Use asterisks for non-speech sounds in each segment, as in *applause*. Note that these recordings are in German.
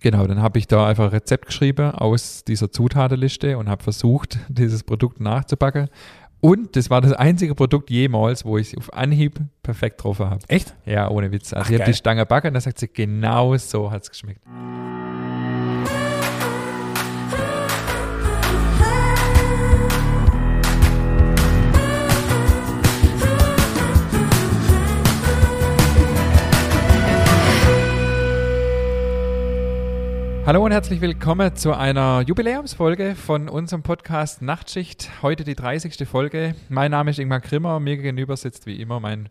Genau, dann habe ich da einfach ein Rezept geschrieben aus dieser Zutatenliste und habe versucht, *laughs* dieses Produkt nachzubacken. Und das war das einzige Produkt jemals, wo ich auf Anhieb perfekt getroffen habe. Echt? Ja, ohne Witz. Also Ach, ich habe die Stange backen und dann sagt sie, genau so hat es geschmeckt. Hallo und herzlich willkommen zu einer Jubiläumsfolge von unserem Podcast Nachtschicht. Heute die 30. Folge. Mein Name ist Ingmar Grimmer. Mir gegenüber sitzt wie immer mein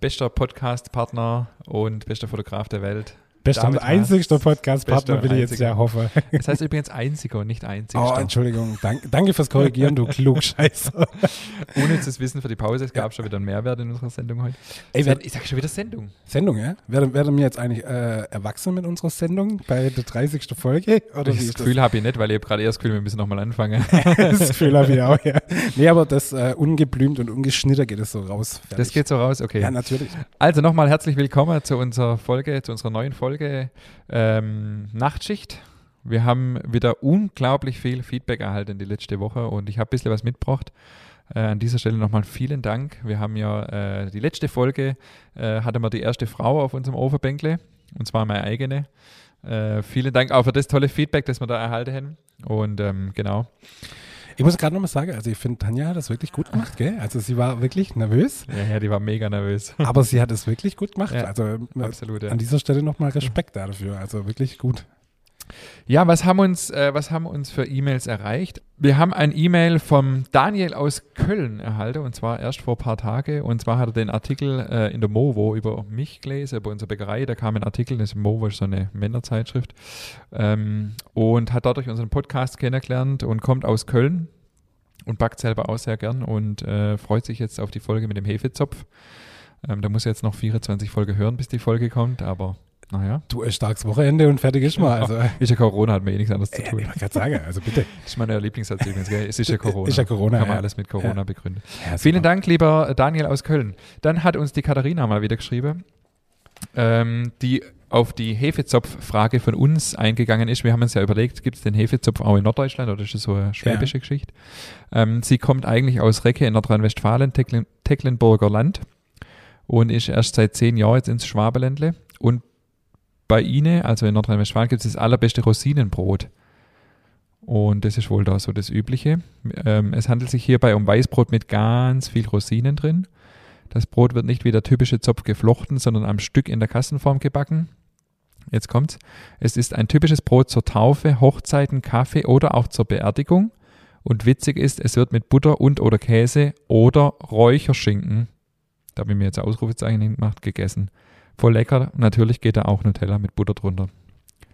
bester Podcast-Partner und bester Fotograf der Welt. Bester und einzigster Podcast-Partner will ich jetzt einziger. ja hoffen. *laughs* Das heißt übrigens einziger und nicht einzigster. Oh, Entschuldigung. Dank, danke fürs Korrigieren, du Klugscheißer. *laughs* Unnützes Wissen für die Pause. Es gab schon wieder einen Mehrwert in unserer Sendung heute. Ey, wer- ich sage schon wieder Sendung. Sendung, ja? Werden, werden wir jetzt eigentlich äh, erwachsen mit unserer Sendung bei der 30. Folge? Oder das Gefühl habe ich nicht, weil ich habe gerade erst das Gefühl, wir müssen nochmal anfangen. das? *laughs* das Gefühl habe ich auch, ja. Nee, aber das äh, ungeblümt und ungeschnittert geht es so raus. Fertig. Das geht so raus, okay. Ja, natürlich. Also nochmal herzlich willkommen zu unserer Folge, zu unserer neuen Folge ähm, Nachtschicht. Wir haben wieder unglaublich viel Feedback erhalten die letzte Woche und ich habe ein bisschen was mitgebracht. Äh, an dieser Stelle nochmal vielen Dank. Wir haben ja äh, die letzte Folge, äh, hatte wir die erste Frau auf unserem Overbänkle und zwar meine eigene. Äh, vielen Dank auch für das tolle Feedback, das wir da erhalten haben. Und ähm, genau. Ich muss gerade nochmal sagen, also ich finde, Tanja hat das wirklich gut gemacht, gell? Also sie war wirklich nervös, Ja, ja, die war mega nervös. aber sie hat es wirklich gut gemacht. Ja, also äh, Absolut. Ja. an dieser Stelle nochmal Respekt dafür. Also wirklich gut. Ja, was haben uns, äh, was haben uns für E-Mails erreicht? Wir haben ein E-Mail vom Daniel aus Köln erhalten und zwar erst vor ein paar Tagen. Und zwar hat er den Artikel äh, in der Movo über mich gelesen, über unsere Bäckerei. Da kam ein Artikel, das Movo ist so eine Männerzeitschrift ähm, und hat dadurch unseren Podcast kennengelernt und kommt aus Köln und backt selber auch sehr gern und äh, freut sich jetzt auf die Folge mit dem Hefezopf. Ähm, da muss er jetzt noch 24 Folge hören, bis die Folge kommt, aber naja. Du, ein starkes Wochenende und fertig ist mal. Also, *laughs* Ist ja Corona, hat mir eh nichts anderes zu äh, tun. ich wollte gerade sagen, also bitte. *laughs* Das ist mein Lieblingssatz übrigens, gell? Es ist ja Corona. Ist ja Corona, Kann man ja. alles mit Corona Ja. begründen. Vielen. Dank, lieber Daniel aus Köln. Dann hat uns die Katharina mal wieder geschrieben, ähm, die auf die Hefezopf-Frage von uns eingegangen ist. Wir haben uns ja überlegt, gibt es den Hefezopf auch in Norddeutschland oder ist das so eine schwäbische Geschichte? Ähm, sie kommt eigentlich aus Recke in Nordrhein-Westfalen, Tecklen, Tecklenburger Land und ist erst seit zehn Jahren jetzt ins Schwabeländle. Und bei ihnen, also in Nordrhein-Westfalen, gibt es das allerbeste Rosinenbrot. Und das ist wohl da so das Übliche. Ähm, es handelt sich hierbei um Weißbrot mit ganz viel Rosinen drin. Das Brot wird nicht wie der typische Zopf geflochten, sondern am Stück in der Kassenform gebacken. Jetzt kommt's. Es ist ein typisches Brot zur Taufe, Hochzeiten, Kaffee oder auch zur Beerdigung. Und witzig ist, es wird mit Butter und oder Käse oder Räucherschinken, da habe ich mir jetzt ein Ausrufezeichen hingemacht, gegessen. Voll lecker. Natürlich geht da auch Nutella mit Butter drunter.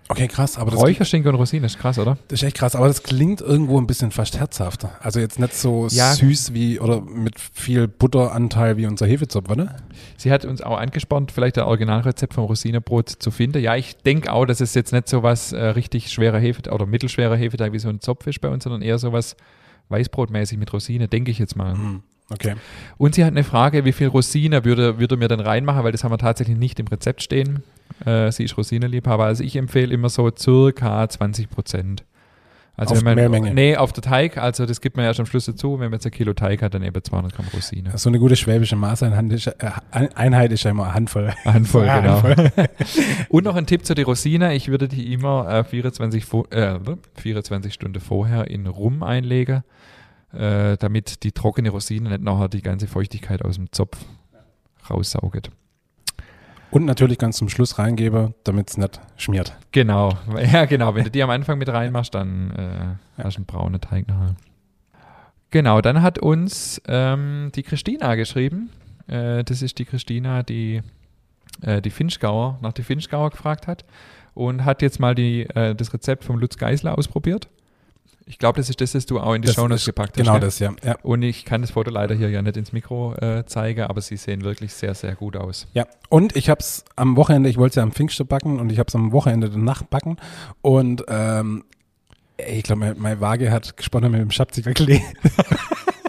Okay, krass, aber das, Räucherschinken und Rosinen ist krass, oder? das ist echt krass, aber das klingt irgendwo ein bisschen fast herzhafter. Also jetzt nicht so Ja. süß wie oder mit viel Butteranteil wie unser Hefezopf, oder? Sie hat uns auch angespornt, vielleicht ein Originalrezept vom Rosinenbrot zu finden. Ja, ich denke auch, dass es jetzt nicht so was äh, richtig schwerer Hefe oder mittelschwerer Hefeteig wie so ein Zopf ist bei uns, sondern eher so was Weißbrotmäßig mit Rosine, denke ich jetzt mal. Hm, Okay. Und sie hat eine Frage, wie viel Rosine würde, würde mir denn reinmachen, weil das haben wir tatsächlich nicht im Rezept stehen. Äh, sie ist Rosinenliebhaber. Also ich empfehle immer so circa 20 Prozent. Also Auf wenn man, Mehlmenge? Nee, auf der Teig, also das gibt man erst am Schluss dazu. Wenn man jetzt ein Kilo Teig hat, dann eben 200 Gramm Rosine. So eine gute schwäbische Maßeinheit ist, äh, ist ja immer eine Handvoll. Eine Handvoll, *laughs* Ja, genau. Handvoll. *laughs* Und noch ein Tipp zu der Rosine. Ich würde die immer äh, 24, vo- äh, 24 Stunden vorher in Rum einlegen, äh, damit die trockene Rosine nicht nachher die ganze Feuchtigkeit aus dem Zopf raussaugt. Und natürlich ganz zum Schluss reingebe, damit es nicht schmiert. Genau, *laughs* ja genau. Wenn du die am Anfang mit reinmachst, dann äh, hast du einen braunen Teig nachher. Genau, dann hat uns ähm, die Christina geschrieben. Äh, das ist die Christina, die äh, die Finchgauer, nach der Finchgauer gefragt hat und hat jetzt mal die, äh, das Rezept vom Lutz Geisler ausprobiert. Ich glaube, das ist das, was du auch in die Shownotes gepackt hast. Genau das, ja. ja. Und ich kann das Foto leider hier ja nicht ins Mikro äh, zeigen, aber sie sehen wirklich sehr, sehr gut aus. Ja, und ich habe es am Wochenende, ich wollte es ja am Pfingsten backen und ich habe es am Wochenende danach backen und ähm, ich glaube, meine, meine Waage hat gesponnen mit dem Schabziger Klee. *laughs*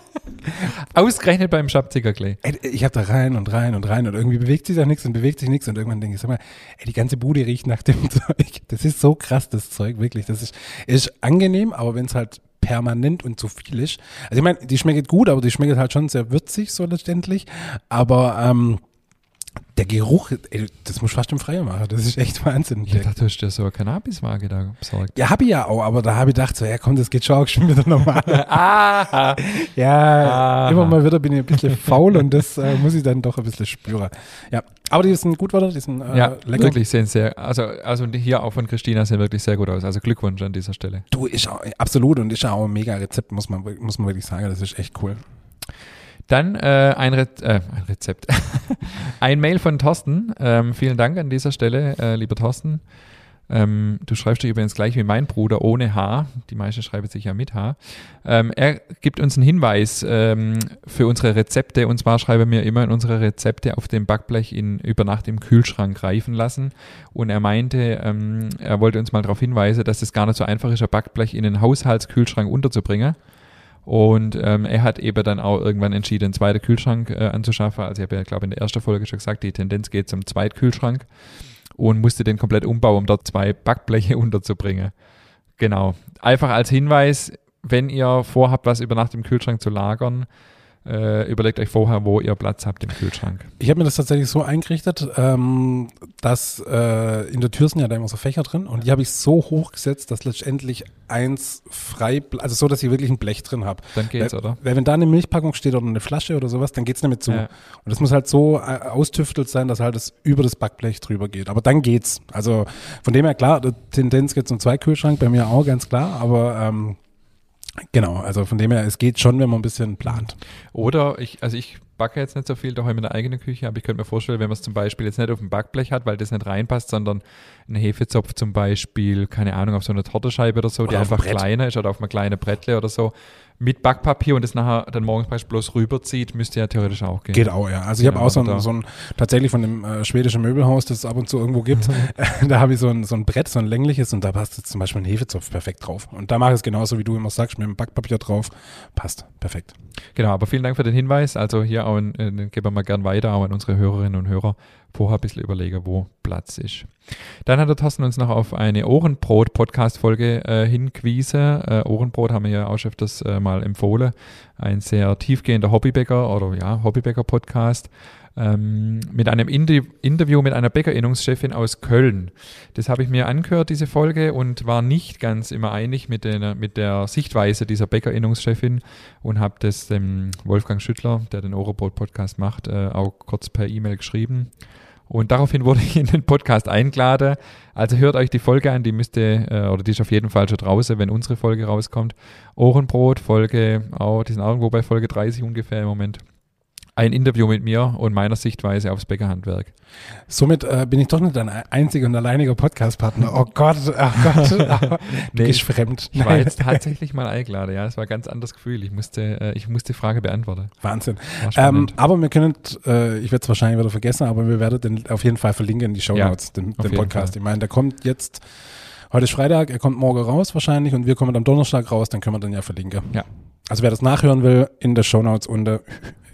*laughs* Ausgerechnet beim Schabziger-Klee. Ey, ich habe da rein und rein und rein und irgendwie bewegt sich da nichts und bewegt sich nichts und irgendwann denke ich, sag mal, ey, die ganze Bude riecht nach dem *laughs* Zeug. Das ist so krass, das Zeug, wirklich. Das ist, ist angenehm, aber wenn es halt permanent und zu viel ist. Also ich meine, die schmeckt gut, aber die schmeckt halt schon sehr würzig so letztendlich. Aber ähm, der Geruch, ey, das muss fast im Freien machen. Das ist echt Wahnsinn. Ich dachte, du hast dir so eine Cannabis-Waage da besorgt. Ja, habe ich ja auch, aber da habe ich gedacht, so, ja komm, das geht schon auch schon wieder normal. *laughs* ah! ja, Aha. immer mal wieder bin ich ein bisschen faul und das äh, muss ich dann doch ein bisschen spüren. Ja, aber die sind gut, oder? Die sind äh, ja, lecker. wirklich sehen sehr, also, also die hier auch von Christina sehen wirklich sehr gut aus. Also Glückwunsch an dieser Stelle. Du, ist auch, absolut und ist auch ein mega Rezept, muss man, muss man wirklich sagen. Das ist echt cool. Dann äh, ein, Re äh, ein Rezept. *laughs* ein Mail von Thorsten. Ähm, vielen Dank an dieser Stelle, äh, lieber Thorsten. Ähm, du schreibst dich übrigens gleich wie mein Bruder ohne H. Die meisten schreiben sich ja mit H. Ähm, er gibt uns einen Hinweis ähm, für unsere Rezepte. Und zwar schreiben wir immer unsere Rezepte auf dem Backblech in, über Nacht im Kühlschrank reifen lassen. Und er meinte, ähm, er wollte uns mal darauf hinweisen, dass es gar nicht so einfach ist, ein Backblech in den Haushaltskühlschrank unterzubringen. Und ähm, er hat eben dann auch irgendwann entschieden, einen zweiten Kühlschrank äh, anzuschaffen. Also ich habe ja, glaube in der ersten Folge schon gesagt, die Tendenz geht zum Zweitkühlschrank und musste den komplett umbauen, um dort zwei Backbleche *laughs* unterzubringen. Genau. Einfach als Hinweis, wenn ihr vorhabt, was über Nacht im Kühlschrank zu lagern, äh, überlegt euch vorher, wo ihr Platz habt im Kühlschrank. Ich habe mir das tatsächlich so eingerichtet, ähm, dass äh, in der Tür sind ja da immer so Fächer drin und die habe ich so hoch gesetzt, dass letztendlich eins frei, also so, dass ich wirklich ein Blech drin habe. Dann geht's, weil, oder? Weil wenn da eine Milchpackung steht oder eine Flasche oder sowas, dann geht's mehr zu. Ja. Und das muss halt so äh, austüftelt sein, dass halt es über das Backblech drüber geht. Aber dann geht's. Also von dem her klar, die Tendenz geht zum Zweikühlschrank, bei mir auch ganz klar, aber ähm, Genau, also von dem her, es geht schon, wenn man ein bisschen plant. Oder ich, also ich backe jetzt nicht so viel daheim in der eigenen Küche, aber ich könnte mir vorstellen, wenn man es zum Beispiel jetzt nicht auf dem Backblech hat, weil das nicht reinpasst, sondern ein Hefezopf zum Beispiel, keine Ahnung, auf so einer Tortescheibe oder so, Oder die einfach kleiner ist oder auf einem kleinen Brettle oder so, mit Backpapier und das nachher dann morgens beispielsweise bloß rüberzieht, müsste ja theoretisch auch gehen. Geht auch, ja. Also ich habe Ja, auch so ein, so ein, tatsächlich von dem äh, schwedischen Möbelhaus, das es ab und zu irgendwo gibt, *laughs* *laughs* da habe ich so ein, so ein Brett, so ein längliches und da passt jetzt zum Beispiel ein Hefezopf perfekt drauf. Und da mache ich es genauso, wie du immer sagst, mit dem Backpapier drauf. Passt, perfekt. Genau, aber vielen Dank für den Hinweis. Also hier auch, ein- äh, den geben wir gern weiter, auch an unsere Hörerinnen und Hörer, vorher ein bisschen überlegen, wo Platz ist. Dann hat der Thorsten uns noch auf eine Ohrenbrot-Podcast-Folge äh, hingewiesen. Äh, Ohrenbrot haben wir ja auch schon öfters äh, mal empfohlen. Ein sehr tiefgehender Hobbybäcker oder ja, Hobbybäcker-Podcast. Ähm, mit einem Indi Interview mit einer Bäckerinnungschefin aus Köln. Das habe ich mir angehört, diese Folge, und war nicht ganz immer einig mit, den, mit der Sichtweise dieser Bäckerinnungschefin und habe das dem Wolfgang Schüttler, der den Ohrenbrot-Podcast macht, äh, auch kurz per E-Mail geschrieben. Und daraufhin wurde ich in den Podcast eingeladen. Also hört euch die Folge an, die müsste, äh, oder die ist auf jeden Fall schon draußen, wenn unsere Folge rauskommt. Ohrenbrot, Folge, auch, die sind auch irgendwo bei Folge 30 ungefähr im Moment. Ein Interview mit mir und meiner Sichtweise aufs Bäckerhandwerk. Somit äh, bin ich doch nicht dein einziger und alleiniger Podcast-Partner. Oh Gott, oh Gott. *laughs* du Nee, gehst fremd. Ich war jetzt *laughs* tatsächlich mal eingeladen, ja. Es war ein ganz anderes Gefühl. Ich musste, äh, ich musste die Frage beantworten. Wahnsinn. Ähm, aber wir können, äh, ich werde es wahrscheinlich wieder vergessen, aber wir werden den auf jeden Fall verlinken in die Show Ja, Notes, den, auf den jeden Podcast. Fall. Ich meine, der kommt jetzt, heute ist Freitag, er kommt morgen raus wahrscheinlich und wir kommen am Donnerstag raus, dann können wir den ja verlinken. Ja. Also wer das nachhören will, in der Show Notes äh,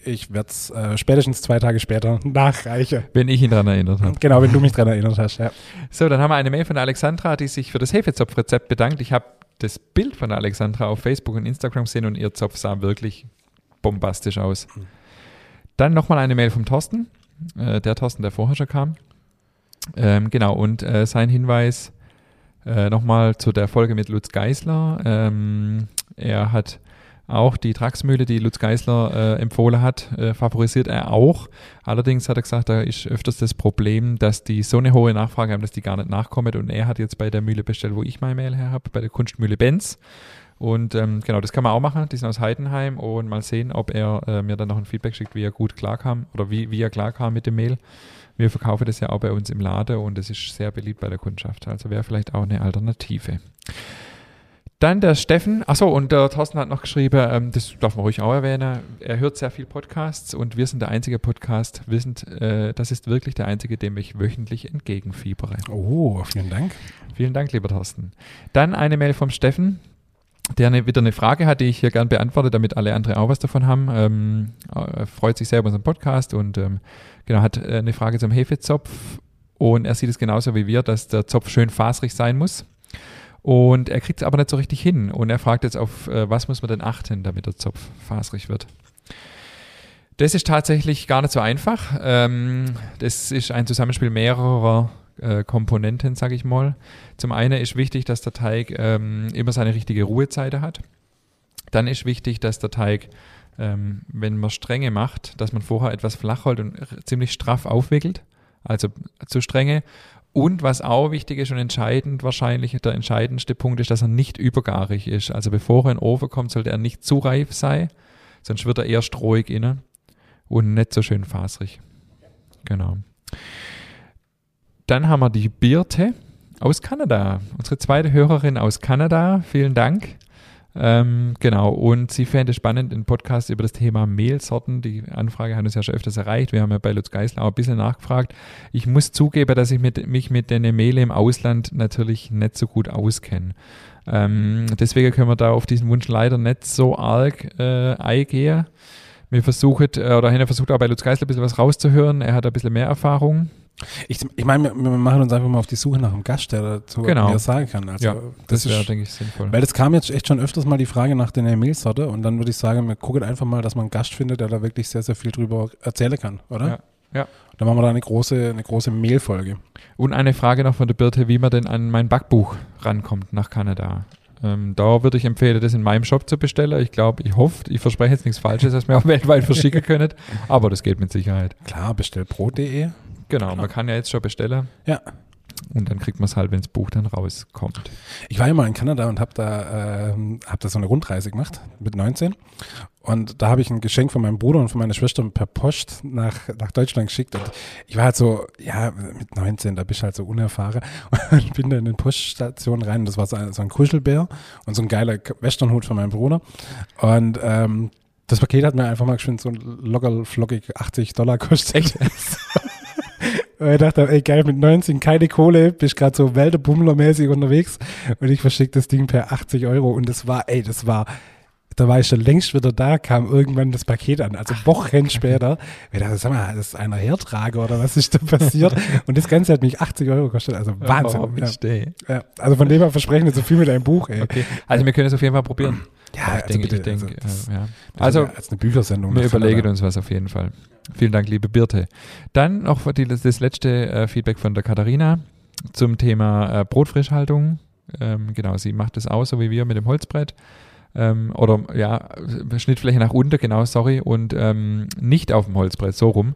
ich werde es äh, spätestens zwei Tage später nachreichen. wenn ich ihn daran erinnert habe. Genau, wenn du mich dran erinnert hast. Ja. So, dann haben wir eine Mail von Alexandra, die sich für das Hefezopfrezept bedankt. Ich habe das Bild von Alexandra auf Facebook und Instagram gesehen und ihr Zopf sah wirklich bombastisch aus. Dann nochmal eine Mail vom Thorsten, äh, der Thorsten, der vorher schon kam. Ähm, genau, und äh, sein Hinweis äh, nochmal zu der Folge mit Lutz Geisler. Ähm, er hat auch die Traxmühle, die Lutz Geisler äh, empfohlen hat, äh, favorisiert er auch. Allerdings hat er gesagt, da ist öfters das Problem, dass die so eine hohe Nachfrage haben, dass die gar nicht nachkommen. Und er hat jetzt bei der Mühle bestellt, wo ich mein Mail her habe, bei der Kunstmühle Benz. Und ähm, genau, das kann man auch machen. Die sind aus Heidenheim und mal sehen, ob er äh, mir dann noch ein Feedback schickt, wie er gut klarkam oder wie, wie er klarkam mit dem Mehl. Wir verkaufen das ja auch bei uns im Laden und es ist sehr beliebt bei der Kundschaft. Also wäre vielleicht auch eine Alternative. Dann der Steffen, achso, und der Thorsten hat noch geschrieben, ähm, das darf man ruhig auch erwähnen, er hört sehr viel Podcasts und wir sind der einzige Podcast, wir sind, äh, das ist wirklich der einzige, dem ich wöchentlich entgegenfiebere. Oh, vielen Dank. Vielen Dank, lieber Thorsten. Dann eine Mail vom Steffen. der eine, wieder eine Frage hat, die ich hier gern beantworte, damit alle anderen auch was davon haben. Ähm, äh, freut sich sehr über unseren Podcast und ähm, genau hat äh, eine Frage zum Hefezopf und er sieht es genauso wie wir, dass der Zopf schön fasrig sein muss. Und er kriegt es aber nicht so richtig hin. Und er fragt jetzt auf, äh, was muss man denn achten, damit der Zopf fasrig wird. Das ist tatsächlich gar nicht so einfach. Ähm, das ist ein Zusammenspiel mehrerer äh, Komponenten, sage ich mal. Zum einen ist wichtig, dass der Teig ähm, immer seine richtige Ruhezeit hat. Dann ist wichtig, dass der Teig, ähm, wenn man Stränge macht, dass man vorher etwas flach holt und ziemlich straff aufwickelt, also zu Stränge. Und was auch wichtig ist und entscheidend wahrscheinlich, der entscheidendste Punkt ist, dass er nicht übergarig ist. Also bevor er in den Ofen kommt, sollte er nicht zu reif sein, sonst wird er eher strohig innen und nicht so schön faserig. Genau. Dann haben wir die Birte aus Kanada. Unsere zweite Hörerin aus Kanada. Vielen Dank. Ähm, genau, und sie fände spannend, einen Podcast über das Thema Mehlsorten. Die Anfrage hat uns ja schon öfters erreicht. Wir haben ja bei Lutz Geisler auch ein bisschen nachgefragt. Ich muss zugeben, dass ich mit, mich mit den Mehle im Ausland natürlich nicht so gut auskenne. Ähm, deswegen können wir da auf diesen Wunsch leider nicht so arg äh, eingehen. Wir versuchen, äh, oder Henner versucht auch bei Lutz Geisler ein bisschen was rauszuhören. Er hat ein bisschen mehr Erfahrung. Ich, ich meine, wir, wir machen uns einfach mal auf die Suche nach einem Gast, der dazu Genau. mehr sagen kann. Also, ja, das, das wäre, denke ich, sinnvoll. weil das kam jetzt echt schon öfters mal die Frage nach der Mehlsorte und dann würde ich sagen, wir gucken einfach mal, dass man einen Gast findet, der da wirklich sehr, sehr viel drüber erzählen kann, oder? Ja, ja. Dann machen wir da eine große, eine große Mehlfolge. Und eine Frage noch von der Birte, wie man denn an mein Backbuch rankommt nach Kanada. Ähm, da würde ich empfehlen, das in meinem Shop zu bestellen. Ich glaube, ich hoffe, ich verspreche jetzt nichts Falsches, dass wir auch *laughs* weltweit verschicken können, aber das geht mit Sicherheit. Klar, bestellbrot.de. Genau, man kann ja jetzt schon bestellen Ja. und dann kriegt man es halt, wenn das Buch dann rauskommt. Ich war ja mal in Kanada und habe da, ähm, hab da so eine Rundreise gemacht mit 19. Und da habe ich ein Geschenk von meinem Bruder und von meiner Schwester per Post nach, nach Deutschland geschickt. Und ich war halt so, ja, mit 19, da bist du halt so unerfahren. *laughs* Und bin da in den Poststation rein. Das war so ein, so ein Kuschelbär und so ein geiler Westernhut von meinem Bruder. Und ähm, das Paket hat mir einfach mal geschwind so locker flockig 80 Dollar gekostet. Echt? *laughs* Und ich dachte, ey geil, mit 19 keine Kohle, bist gerade so Wälderbummler-mäßig unterwegs. Und ich verschicke das Ding per 80 Euro. Und das war, ey, das war, da war ich schon längst wieder da, kam irgendwann das Paket an, also Wochen später. Ich dachte, sag mal, das ist einer Hertrager oder was ist da passiert? *laughs* Und das Ganze hat mich 80 Euro gekostet, also Wahnsinn. Oh, ja. Ja, also von dem her versprechen wir so viel mit deinem Buch, ey. Okay, also wir können es auf jeden Fall probieren. *clears throat* Ja, ich also denke, bitte, ich denke, also äh, ja. Also als eine Büchersendung. wir überlegen uns was auf jeden Fall. Vielen Dank, liebe Birte. Dann noch die, das letzte äh, Feedback von der Katharina zum Thema äh, Brotfrischhaltung. Ähm, genau, sie macht das auch so wie wir mit dem Holzbrett. Ähm, oder ja, Schnittfläche nach unten, genau, sorry, und ähm, nicht auf dem Holzbrett, so rum,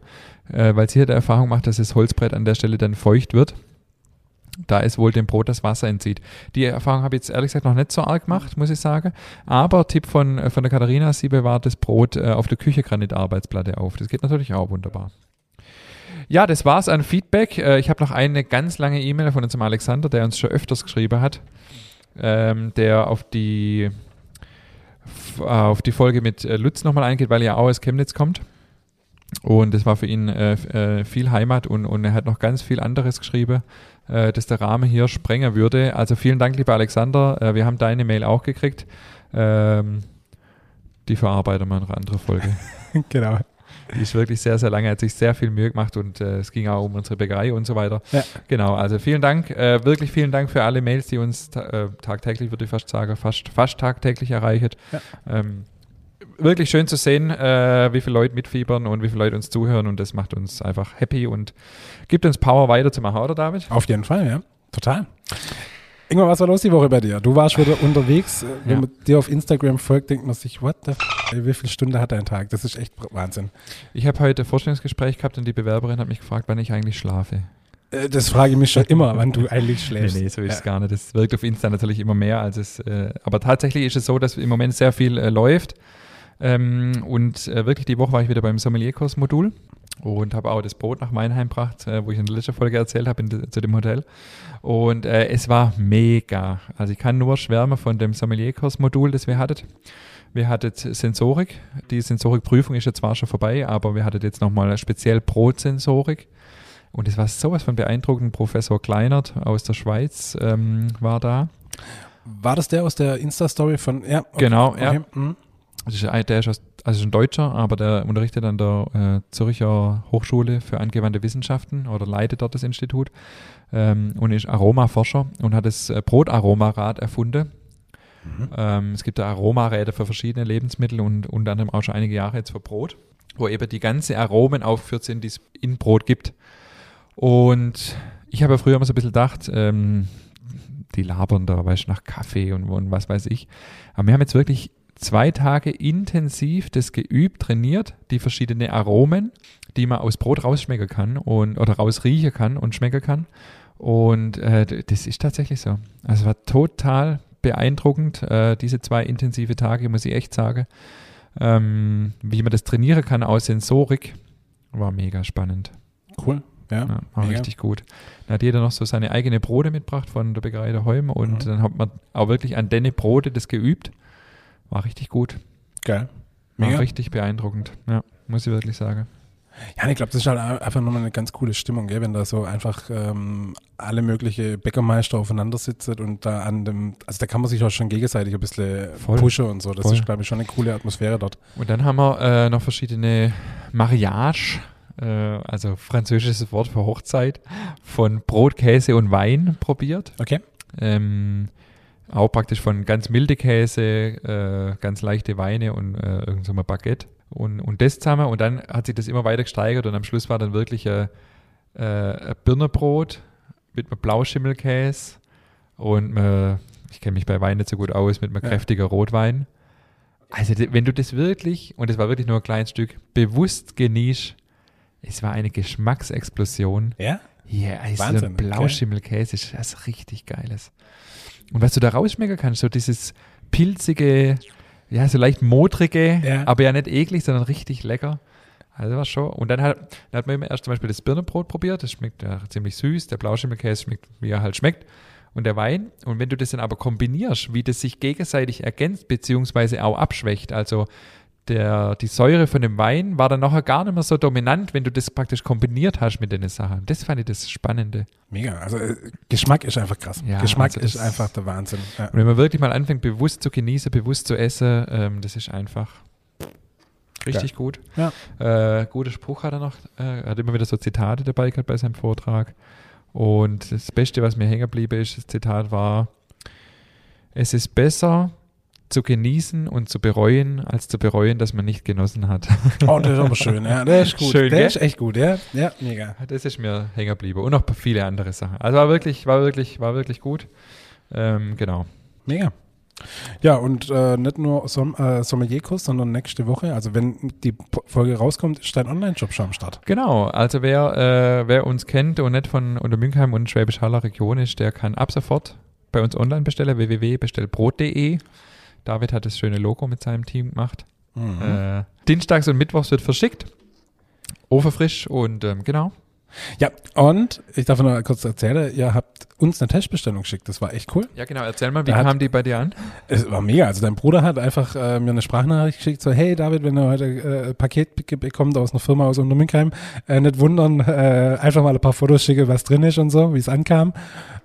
äh, weil sie hat die Erfahrung macht, dass das Holzbrett an der Stelle dann feucht wird, da es wohl dem Brot das Wasser entzieht. Die Erfahrung habe ich jetzt ehrlich gesagt noch nicht so arg gemacht, muss ich sagen. Aber Tipp von, äh, von der Katharina, sie bewahrt das Brot äh, auf der Küchegranit-Arbeitsplatte auf. Das geht natürlich auch wunderbar. Ja, das war's an Feedback. Äh, ich habe noch eine ganz lange E-Mail von unserem Alexander, der uns schon öfters geschrieben hat, ähm, der auf die auf die Folge mit äh, Lutz nochmal eingeht, weil er auch aus Chemnitz kommt. Und das war für ihn äh, äh, viel Heimat und, und er hat noch ganz viel anderes geschrieben, äh, dass der Rahmen hier sprengen würde. Also vielen Dank, lieber Alexander. Äh, wir haben deine Mail auch gekriegt. Ähm, die verarbeiten wir in einer anderen Folge. *laughs* genau. Die ist wirklich sehr, sehr lange, hat sich sehr viel Mühe gemacht und äh, es ging auch um unsere Bäckerei und so weiter. Ja. Genau, also vielen Dank, äh, wirklich vielen Dank für alle Mails, die uns ta äh, tagtäglich, würde ich fast sagen, fast, fast tagtäglich erreichen. Ja. Ähm, wirklich schön zu sehen, äh, wie viele Leute mitfiebern und wie viele Leute uns zuhören und das macht uns einfach happy und gibt uns Power weiterzumachen, oder David? Auf jeden Fall, ja. Total. Irgendwann, was war los die Woche bei dir? Du warst wieder unterwegs. Äh, Wenn Ja. man dir auf Instagram folgt, denkt man sich, what the f wie viele Stunden hat dein Tag? Das ist echt Wahnsinn. Ich habe heute Vorstellungsgespräch gehabt und die Bewerberin hat mich gefragt, wann ich eigentlich schlafe. Äh, Das frage ich mich schon immer, wann du eigentlich *laughs* Nee, schläfst. nee, so ist es Ja. gar nicht. Das wirkt auf Insta natürlich immer mehr, als es. Äh, aber tatsächlich ist es so, dass im Moment sehr viel äh, läuft. Ähm, und äh, wirklich die Woche war ich wieder beim Sommelierkurs-Modul und habe auch das Brot nach Meinheim gebracht, äh, wo ich in der letzten Folge erzählt habe, zu dem Hotel. Und äh, es war mega. Also ich kann nur schwärmen von dem Sommelierkurs-Modul, das wir hattet. Wir hatten Sensorik. Die Sensorikprüfung ist jetzt zwar schon vorbei, aber wir hatten jetzt nochmal speziell Brotsensorik. Und es war sowas von beeindruckend. Professor Kleinert aus der Schweiz ähm, war da. War das der aus der Insta-Story von, ja, okay, Genau, okay, ja. mhm. Das ist der ist, aus, also ist ein Deutscher, aber der unterrichtet an der äh, Zürcher Hochschule für angewandte Wissenschaften oder leitet dort das Institut ähm, und ist Aromaforscher und hat das äh, Brotaromarad erfunden. Mhm. Ähm, es gibt da Aromaräder für verschiedene Lebensmittel und unter anderem auch schon einige Jahre jetzt für Brot, wo eben die ganzen Aromen aufgeführt sind, die es in Brot gibt. Und ich habe ja früher immer so ein bisschen gedacht, ähm, die labern da, weißt du, nach Kaffee und, und was weiß ich. Aber wir haben jetzt wirklich zwei Tage intensiv das geübt, trainiert, die verschiedenen Aromen, die man aus Brot rausschmecken kann und oder rausriechen kann und schmecken kann. Und äh, das ist tatsächlich so. Also es war total beeindruckend, äh, diese zwei intensive Tage, muss ich echt sagen. Ähm, wie man das trainieren kann aus Sensorik, war mega spannend. Cool, ja. Ja, war mega. richtig gut. Dann hat jeder noch so seine eigene Brote mitgebracht von der Bäckerei der Holm und Mhm. dann hat man auch wirklich an deine Brote das geübt. War richtig gut. Geil. War Mega. richtig beeindruckend. Ja, muss ich wirklich sagen. Ja, ich glaube, das ist halt einfach nochmal eine ganz coole Stimmung, gell? wenn da so einfach ähm, alle mögliche Bäckermeister aufeinander sitzen und da an dem, also da kann man sich auch schon gegenseitig ein bisschen Voll. pushen und so. Das Voll. ist, glaube ich, schon eine coole Atmosphäre dort. Und dann haben wir äh, noch verschiedene Mariage, äh, also französisches Wort für Hochzeit, von Brot, Käse und Wein probiert. Okay. Ähm, auch praktisch von ganz milde Käse, äh, ganz leichte Weine und äh, irgend so ein Baguette. Und, und das zusammen. Und dann hat sich das immer weiter gesteigert und am Schluss war dann wirklich ein, äh, ein Birnerbrot mit einem Blauschimmelkäse und äh, ich kenne mich bei Wein nicht so gut aus, mit einem Ja. kräftiger Rotwein. Also wenn du das wirklich, und das war wirklich nur ein kleines Stück, bewusst genießt, es war eine Geschmacksexplosion. Ja? Ja, also so Wahnsinn, ein okay. Blauschimmelkäse ist was richtig Geiles. Und was du da rausschmecken kannst, so dieses pilzige, ja, so leicht modrige, Ja. aber ja nicht eklig, sondern richtig lecker. Also war schon. Und dann hat, dann hat man immer erst zum Beispiel das Birnenbrot probiert, das schmeckt ja ziemlich süß, der Blauschimmelkäse schmeckt, wie er halt schmeckt. Und der Wein. Und wenn du das dann aber kombinierst, wie das sich gegenseitig ergänzt, beziehungsweise auch abschwächt, also der, die Säure von dem Wein war dann nachher gar nicht mehr so dominant, wenn du das praktisch kombiniert hast mit den Sachen. Das fand ich das Spannende. Mega. Also äh, Geschmack ist einfach krass. Ja, Geschmack also ist einfach der Wahnsinn. Ja. Und wenn man wirklich mal anfängt, bewusst zu genießen, bewusst zu essen, ähm, das ist einfach richtig gut. Ja. Äh, guter Spruch hat er noch. Äh, er hat immer wieder so Zitate dabei gehabt bei seinem Vortrag. Und das Beste, was mir hängen geblieben ist, das Zitat war, es ist besser zu genießen und zu bereuen, als zu bereuen, dass man nicht genossen hat. Oh, der ist aber schön. Ja, der ist gut. Schön, der gell? ist echt gut. Ja, ja mega. Das ist mir hängen geblieben. Und noch viele andere Sachen. Also war wirklich, war wirklich, war wirklich gut. Ähm, genau. Mega. Ja, und äh, nicht nur Som äh, Sommelierkurs, sondern nächste Woche, also wenn die Po- Folge rauskommt, ist dein Online-Shop schon am Start. Genau, also wer, äh, wer uns kennt und nicht von unter Münchheim und Schwäbisch Haller Region ist, der kann ab sofort bei uns online bestellen, www.bestellbrot.de. David hat das schöne Logo mit seinem Team gemacht. Mhm. Äh, Dienstags und Mittwochs wird verschickt. Ofenfrisch und ähm, genau. Ja, und ich darf noch kurz erzählen, ihr habt uns eine Testbestellung geschickt, das war echt cool. Ja, genau. Erzähl mal, wie Da hat- kam die bei dir an? Es war mega. Also dein Bruder hat einfach äh, mir eine Sprachnachricht geschickt, so hey David, wenn ihr heute äh, ein Paket be- bekommt aus einer Firma aus Untermünkheim, äh, nicht wundern, äh, einfach mal ein paar Fotos schicke, was drin ist und so, wie es ankam.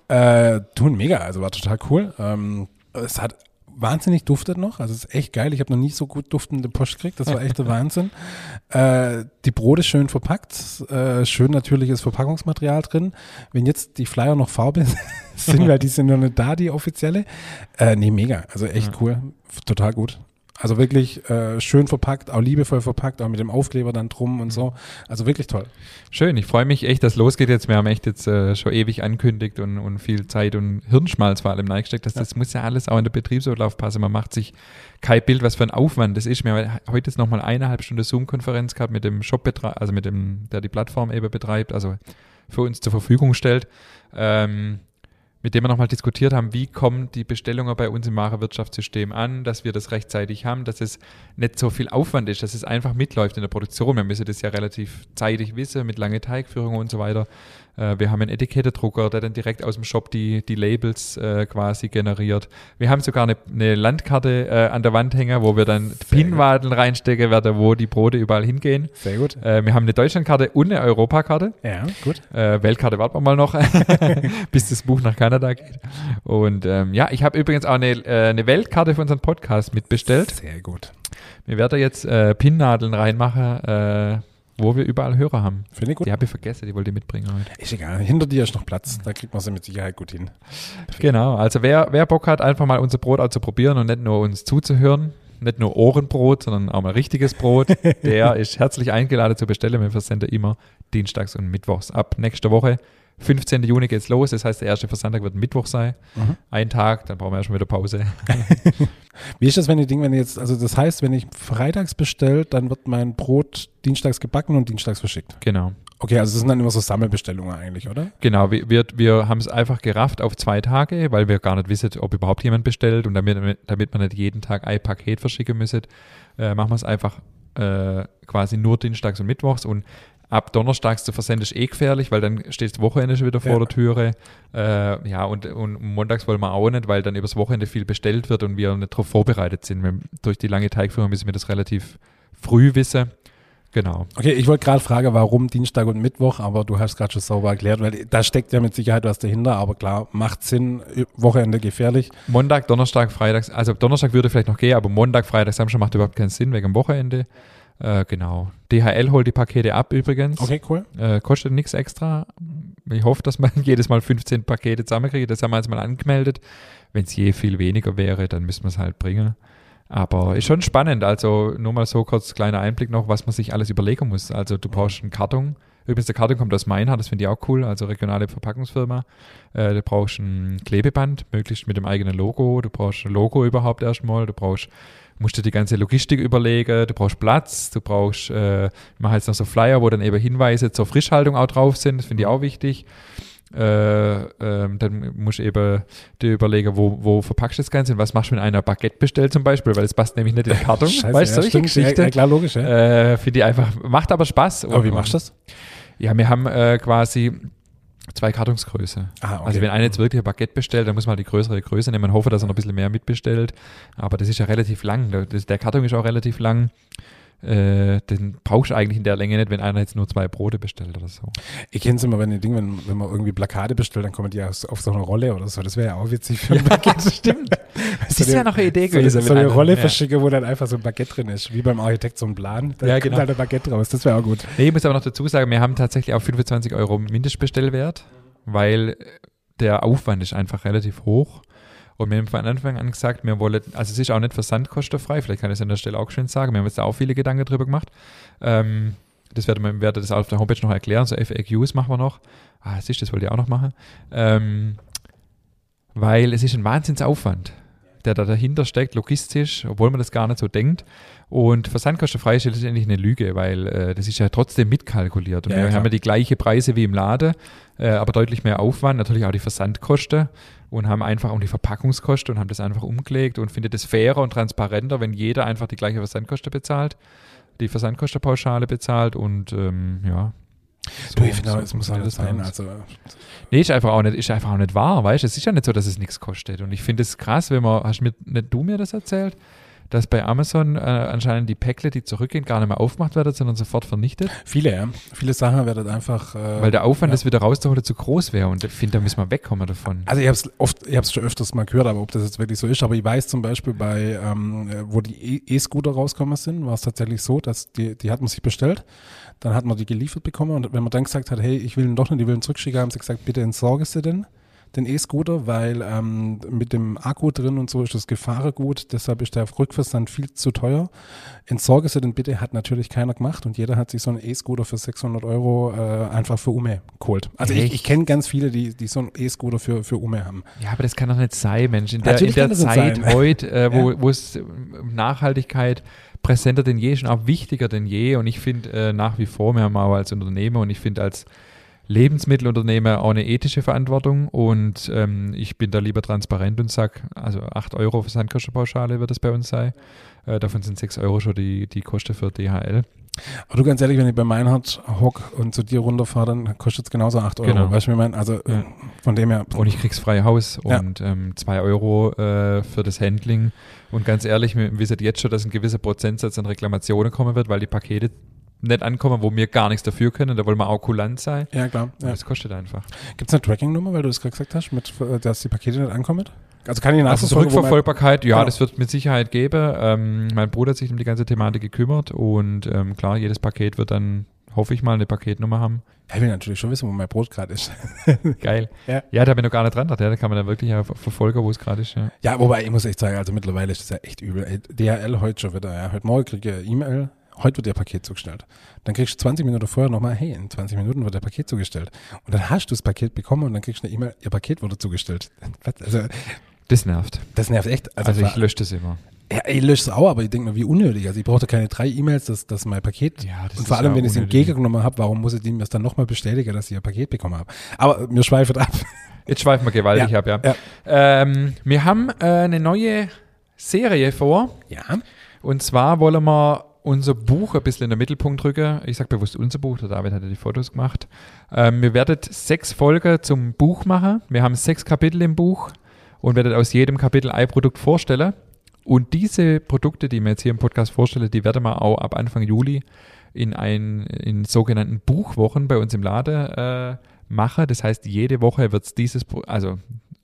Äh, tun mega, also war total cool. Ähm, es hat wahnsinnig duftet noch, also es ist echt geil. Ich habe noch nie so gut duftende Post gekriegt, das war echt der Wahnsinn. *laughs* Äh, die Brot ist schön verpackt, äh, schön natürliches Verpackungsmaterial drin. Wenn jetzt die Flyer noch Farbe *laughs* sind, weil die sind noch nicht da, die offizielle. Äh, nee, mega. Also echt Ja. cool. Total gut. Also wirklich äh, schön verpackt, auch liebevoll verpackt, auch mit dem Aufkleber dann drum und so. Also wirklich toll. Schön, ich freue mich echt, dass losgeht jetzt. Wir haben echt jetzt äh, schon ewig ankündigt und, und viel Zeit und Hirnschmalz vor allem reingesteckt. Das, das muss ja alles auch in der Betriebsurlaub passen. Man macht sich kein Bild, was für ein Aufwand das ist. Wir haben heute jetzt nochmal eineinhalb Stunden Zoom-Konferenz gehabt mit dem shop also mit dem, der die Plattform eben betreibt, also für uns zur Verfügung stellt. Ähm, mit dem wir nochmal diskutiert haben, wie kommen die Bestellungen bei uns im Warenwirtschaftssystem an, dass wir das rechtzeitig haben, dass es nicht so viel Aufwand ist, dass es einfach mitläuft in der Produktion. Wir müssen das ja relativ zeitig wissen, mit lange Teigführung und so weiter. Äh, wir haben einen Etikettedrucker, der dann direkt aus dem Shop die, die Labels äh, quasi generiert. Wir haben sogar eine, eine Landkarte äh, an der Wand hängen, wo wir dann Pinwadeln reinstecken werden, wo die Brote überall hingehen. Sehr gut. Äh, wir haben eine Deutschlandkarte und eine Europakarte. Ja, gut. Weltkarte warten wir mal noch, *laughs* bis das Buch nach Kanada geht. Und ähm, ja, ich habe übrigens auch eine, eine Weltkarte für unseren Podcast mitbestellt. Sehr gut. Wir werden jetzt äh, Pinnadeln reinmachen, wo wir überall Hörer haben. Finde ich gut. Die habe ich vergessen, die wollte ich mitbringen heute. Ist egal. Hinter dir ist noch Platz. Da kriegt man sie mit Sicherheit gut hin. Genau, also wer, wer Bock hat, einfach mal unser Brot auch zu probieren und nicht nur uns zuzuhören, nicht nur Ohrenbrot, sondern auch mal richtiges Brot, *laughs* der ist herzlich eingeladen zu bestellen. Wir versenden immer dienstags und mittwochs. Ab nächster Woche, 15. Juni geht's los. Das heißt, der erste Versandtag wird Mittwoch sein. Mhm. Ein Tag, dann brauchen wir erstmal wieder Pause. *laughs* Wie ist das, wenn die Ding, wenn ihr jetzt, also das heißt, wenn ich freitags bestellt, dann wird mein Brot dienstags gebacken und dienstags verschickt. Genau. Okay, also das sind dann immer so Sammelbestellungen eigentlich, oder? Genau, wir, wir, wir haben es einfach gerafft auf zwei Tage, weil wir gar nicht wissen, ob überhaupt jemand bestellt und damit, damit man nicht jeden Tag ein Paket verschicken müssen, äh, machen wir es einfach äh, quasi nur dienstags und mittwochs und ab donnerstags zu versenden ist eh gefährlich, weil dann steht das Wochenende schon wieder vor Ja. der Türe. Äh, ja, und, und montags wollen wir auch nicht, weil dann übers Wochenende viel bestellt wird und wir nicht darauf vorbereitet sind. Wir, durch die lange Teigführung müssen wir das relativ früh wissen. Genau. Okay, ich wollte gerade fragen, warum Dienstag und Mittwoch, aber du hast gerade schon sauber erklärt, weil da steckt ja mit Sicherheit was dahinter, aber klar, macht Sinn, Wochenende gefährlich. Montag, Donnerstag, Freitags, also Donnerstag würde vielleicht noch gehen, aber Montag, Freitag, Samstag macht überhaupt keinen Sinn wegen dem Wochenende. Äh, genau. DHL holt die Pakete ab übrigens. Okay, cool. Äh, kostet nichts extra. Ich hoffe, dass man *laughs* jedes Mal 15 Pakete zusammenkriegt. Das haben wir jetzt mal angemeldet. Wenn es je viel weniger wäre, dann müssen wir es halt bringen. Aber ist schon spannend. Also nur mal so kurz kleiner Einblick noch, was man sich alles überlegen muss. Also du brauchst einen Karton. Übrigens, der Karton kommt aus Mainhardt, das finde ich auch cool, also regionale Verpackungsfirma. Äh, du brauchst ein Klebeband, möglichst mit dem eigenen Logo. Du brauchst ein Logo überhaupt erstmal. Du brauchst, musst dir die ganze Logistik überlegen. Du brauchst Platz. Du brauchst, äh, ich mache jetzt noch so Flyer, wo dann eben Hinweise zur Frischhaltung auch drauf sind. Das finde ich auch wichtig. Äh, ähm, dann musst du eben dir überlegen, wo, wo verpackst du das Ganze und was machst du mit einer Baguette bestellt zum Beispiel, weil es passt nämlich nicht in den *laughs* Karton. Scheiße, weißt du, ja, solche stimmt. Geschichte. Ja, klar, logisch, ja. Äh, Finde ich einfach, macht aber Spaß. aber wie machst du das? Ja, wir haben äh, quasi zwei Kartonsgröße. Ah, okay. Also wenn einer jetzt wirklich ein Baguette bestellt, dann muss man halt die größere Größe nehmen. Man hoffe, dass er noch ein bisschen mehr mitbestellt. Aber das ist ja relativ lang. Der Karton ist auch relativ lang. Äh, den brauchst du eigentlich in der Länge nicht, wenn einer jetzt nur zwei Brote bestellt oder so. Ich kenne es immer, wenn, die Ding, wenn, wenn man irgendwie Plakate bestellt, dann kommen die auf, auf so eine Rolle oder so. Das wäre ja auch witzig für ein Baguette. stimmt. *laughs* Das So ist ja noch eine Idee So, gewesen. so wenn eine Rolle ja. verschicke, wo dann einfach so ein Baguette drin ist. Wie beim Architekt so ein Plan. Da Ja, kommt genau. halt ein Baguette raus. Das wäre auch gut. Nee, ich muss aber noch dazu sagen, wir haben tatsächlich auch 25 Euro Mindestbestellwert, weil der Aufwand ist einfach relativ hoch. Und wir haben von Anfang an gesagt, wir wollen, also es ist auch nicht versandkostenfrei, vielleicht kann ich es an der Stelle auch schön sagen, wir haben jetzt da auch viele Gedanken drüber gemacht. Ähm, das werde wir werde das auf der Homepage noch erklären, so FAQs machen wir noch. Ah, das ist, das wollte ich auch noch machen. Ähm, weil es ist ein Wahnsinnsaufwand, der da dahinter steckt, logistisch, obwohl man das gar nicht so denkt. Und versandkostenfrei ist letztendlich eine Lüge, weil äh, das ist ja trotzdem mitkalkuliert. Und Ja, wir klar. haben ja die gleiche Preise wie im Lade, äh, aber deutlich mehr Aufwand, natürlich auch die Versandkosten und haben einfach auch die Verpackungskosten und haben das einfach umgelegt und findet es fairer und transparenter, wenn jeder einfach die gleiche Versandkosten bezahlt, die Versandkostenpauschale bezahlt und ähm, ja. Du, so- ich finde, so es muss bei sein. Also, Nee, ist einfach auch nicht, ist einfach auch nicht wahr, weißt du? Es ist ja nicht so, dass es nichts kostet. Und ich finde es krass, wenn man, hast mir, nicht du mir das erzählt, dass bei Amazon äh, anscheinend die Päckle, die zurückgehen, gar nicht mehr aufgemacht werden, sondern sofort vernichtet, viele, ja. Viele Sachen werden einfach. Äh, weil der Aufwand, ja. das wieder rauszuholen, zu groß wäre. Und ich finde, da müssen wir wegkommen davon. Also ich habe es oft, ich habe es schon öfters mal gehört, aber ob das jetzt wirklich so ist, aber ich weiß zum Beispiel bei, ähm, äh, wo die E- E-Scooter rausgekommen sind, war es tatsächlich so, dass die, die hat man sich bestellt, dann hat man die geliefert bekommen und wenn man dann gesagt hat, hey, ich will ihn doch nicht, ich will ihn zurückschicken, haben sie gesagt, bitte entsorge sie denn, den E-Scooter, weil ähm, mit dem Akku drin und so ist das Gefahrengut, deshalb ist der Rückversand viel zu teuer. Entsorge sie denn bitte, hat natürlich keiner gemacht und jeder hat sich so einen E-Scooter für 600 Euro äh, einfach für Ume geholt. Also ich, Echt? ich kenne ganz viele, die, die so einen E-Scooter für, für Ume haben. Ja, aber das kann doch nicht sein, Mensch. In der, in der Zeit *laughs* heute, äh, wo, wo es äh, Nachhaltigkeit präsenter denn je ist und auch wichtiger denn je. Und ich finde äh, nach wie vor, wir haben auch als Unternehmer und ich finde als Lebensmittelunternehmer auch eine ethische Verantwortung und ähm, ich bin da lieber transparent und sage, also 8 Euro Versandkostenpauschale wird es bei uns sein. Äh, davon sind 6 Euro schon die, die Kosten für DHL. Aber du ganz ehrlich, wenn ich bei Meinhard hock und zu dir runterfahre, dann kostet es genauso 8 Euro. Genau. Weißt du, wie ich meine? Also Ja. von dem her. Und ich krieg's freie Haus Ja. und ähm, zwei Euro äh, für das Handling. Und ganz ehrlich, wir wissen jetzt schon, dass ein gewisser Prozentsatz an Reklamationen kommen wird, weil die Pakete nicht ankommen, wo wir gar nichts dafür können. Da wollen wir auch kulant sein. Ja, klar. Ja. das kostet einfach. Gibt es eine Tracking-Nummer, weil du das gerade gesagt hast, mit, dass die Pakete nicht ankommen? Also kann ich Also Zurückverfolgbarkeit, ja, Genau. das wird mit Sicherheit geben. Ähm, mein Bruder hat sich um die ganze Thematik gekümmert und ähm, klar, jedes Paket wird dann, hoffe ich mal, eine Paketnummer haben. Ich will natürlich schon wissen, wo mein Brot gerade ist. *laughs* Geil. Ja. ja, da bin ich noch gar nicht dran gedacht. Ja, da kann man dann wirklich ja ver- verfolgen, wo es gerade ist. Ja. Ja, wobei ich muss echt sagen, also mittlerweile ist das ja echt übel. DHL heute schon wieder. Ja. Heute Morgen kriege ich eine E-Mail. Heute wird ihr Paket zugestellt. Dann kriegst du 20 Minuten vorher nochmal, hey, in 20 Minuten wird der Paket zugestellt. Und dann hast du das Paket bekommen und dann kriegst du eine E-Mail, ihr Paket wurde zugestellt. *laughs* Also, Das nervt. das nervt echt. Also, Also, ich lösche das immer. ja, ich lösche es auch, aber ich denke mir, wie unnötig. Also ich brauchte keine drei E-Mails, dass, dass mein Paket. Ja, das und vor allem, wenn ich es entgegengenommen habe, warum muss ich dem das dann nochmal bestätigen, dass ich ein Paket bekommen habe? Aber mir schweift ab. *laughs* Jetzt schweifen wir gewaltig Ja, ab, ja. ja. Ähm, wir haben äh, eine neue Serie vor. Ja. Und zwar wollen wir unser Buch ein bisschen in den Mittelpunkt rücken. Ich sage bewusst unser Buch, der David hat ja die Fotos gemacht. Ähm, wir werden sechs Folgen zum Buch machen. Wir haben sechs Kapitel im Buch und werden aus jedem Kapitel ein Produkt vorstellen. Und diese Produkte, die wir jetzt hier im Podcast vorstellen, die werden wir auch ab Anfang Juli in, ein, in sogenannten Buchwochen bei uns im Laden äh, machen. Das heißt, jede Woche wird es dieses, also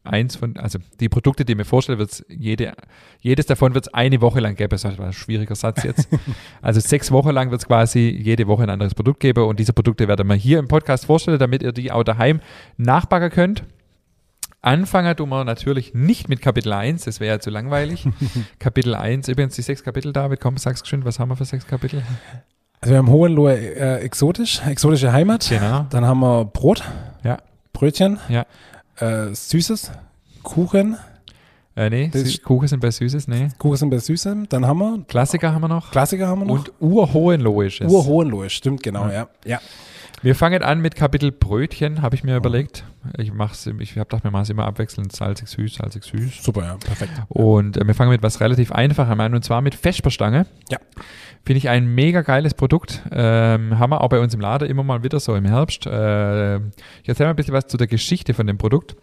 eins von, also die Produkte, die ich mir vorstelle, wird's jede, jedes davon wird es eine Woche lang geben. Das war ein schwieriger Satz jetzt. *laughs* also sechs Wochen lang wird es quasi jede Woche ein anderes Produkt geben und diese Produkte werden wir hier im Podcast vorstellen, damit ihr die auch daheim nachbacken könnt. Anfangen tun wir natürlich nicht mit Kapitel 1, das wäre ja zu langweilig. *laughs* Kapitel 1, übrigens die sechs Kapitel, David, komm, sag's geschwind, was haben wir für sechs Kapitel? Also wir haben Hohenlohe äh, exotisch, exotische Heimat. Genau. Dann haben wir Brot, Ja. Brötchen, Ja. Äh, Süßes, Kuchen, Äh, nee, Das- Sü- Kuchen sind bei Süßes, nee. Kuchen sind bei Süßem. Dann haben wir Klassiker haben wir noch. Klassiker haben wir noch. Und Urhohenloisches. Urhohenlohe, stimmt genau, Ja. ja. ja. Wir fangen an mit Kapitel Brötchen, habe ich mir überlegt. Ich mach's, im- ich habe gedacht, wir machen es immer abwechselnd, salzig, süß, salzig, süß. Super, ja, perfekt. Und äh, wir fangen mit was relativ Einfachem an, und zwar mit Vesperstange. Ja. Finde ich ein mega geiles Produkt. Ähm, haben wir auch bei uns im Laden immer mal wieder so im Herbst. Äh, ich erzähle mal ein bisschen was zu der Geschichte von dem Produkt.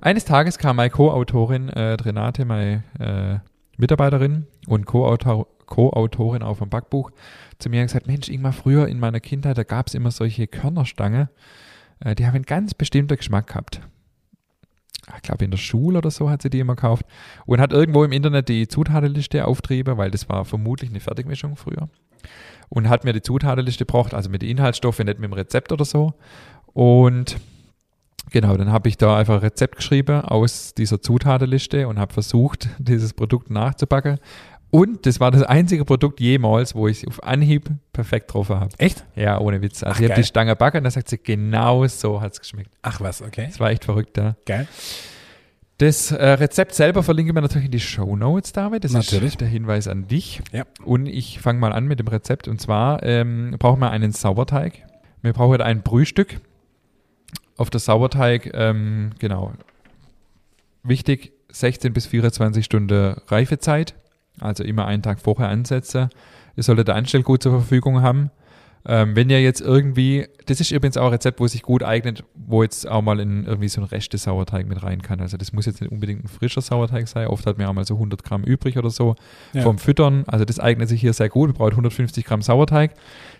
Eines Tages kam meine Co-Autorin äh, Renate, meine äh, Mitarbeiterin und Co-Autor- Co-Autorin auch vom Backbuch, zu mir und gesagt, Mensch, irgendwann früher in meiner Kindheit, da gab es immer solche Körnerstange, äh, die haben einen ganz bestimmten Geschmack gehabt. Ich glaube, in der Schule oder so hat sie die immer gekauft und hat irgendwo im Internet die Zutatenliste auftrieben, weil das war vermutlich eine Fertigmischung früher. Und hat mir die Zutatenliste gebracht, also mit den Inhaltsstoffen, nicht mit dem Rezept oder so. Und genau, dann habe ich da einfach ein Rezept geschrieben aus dieser Zutatenliste und habe versucht, *laughs* dieses Produkt nachzubacken. Und das war das einzige Produkt jemals, wo ich auf Anhieb perfekt getroffen habe. Echt? Ja, ohne Witz. Also Ach, ich habe die Stange backen und dann sagt sie, genau so hat es geschmeckt. Ach was, okay. Das war echt verrückt, ja. Geil. Das äh, Rezept selber verlinke ich mir natürlich in die Show Notes, David. Das Natürlich. ist der Hinweis an dich. Ja. Und ich fange mal an mit dem Rezept. Und zwar ähm, brauchen wir einen Sauerteig. Wir brauchen ein Brühstück. Auf der Sauerteig, ähm, genau, wichtig, 16 bis 24 Stunden Reifezeit. Also immer einen Tag vorher ansetzen. Ihr solltet Anstellgut zur Verfügung haben. Ähm, wenn ihr jetzt irgendwie, das ist übrigens auch ein Rezept, wo sich gut eignet, wo jetzt auch mal in irgendwie so ein Reste Sauerteig mit rein kann. Also das muss jetzt nicht unbedingt ein frischer Sauerteig sein. Oft hat man auch mal so 100 Gramm übrig oder so Ja. vom Füttern. Also das eignet sich hier sehr gut. Wir brauchen 150 Gramm Sauerteig.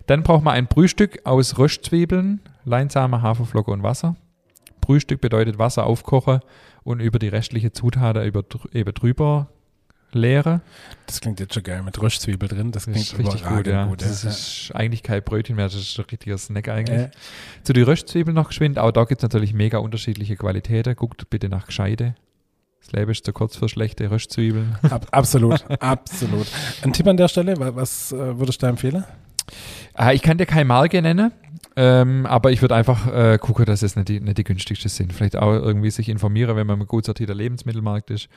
Dann braucht man ein Brühstück aus Röstzwiebeln, Leinsamen, Haferflocke und Wasser. Brühstück bedeutet Wasser aufkochen und über die restliche Zutaten über, eben drüber leere. Das klingt jetzt schon geil mit Röstzwiebel drin. Das Das klingt ist richtig gut, ja. gut. das ja. ist eigentlich kein Brötchen mehr, das ist ein richtiger Snack eigentlich. Ja. Zu den Röstzwiebeln noch geschwind. Auch da gibt es natürlich mega unterschiedliche Qualitäten. Guckt bitte nach Gescheide. Das Leben ist zu kurz für schlechte Röstzwiebeln. *laughs* Ab, absolut, absolut. Ein Tipp an der Stelle, wa- was äh, würdest du da empfehlen? Ah, ich kann dir keine Marke nennen, ähm, aber ich würde einfach äh, gucken, dass es nicht die, nicht die günstigsten sind. Vielleicht auch irgendwie sich informieren, wenn man ein gut sortierter Lebensmittelmarkt ist.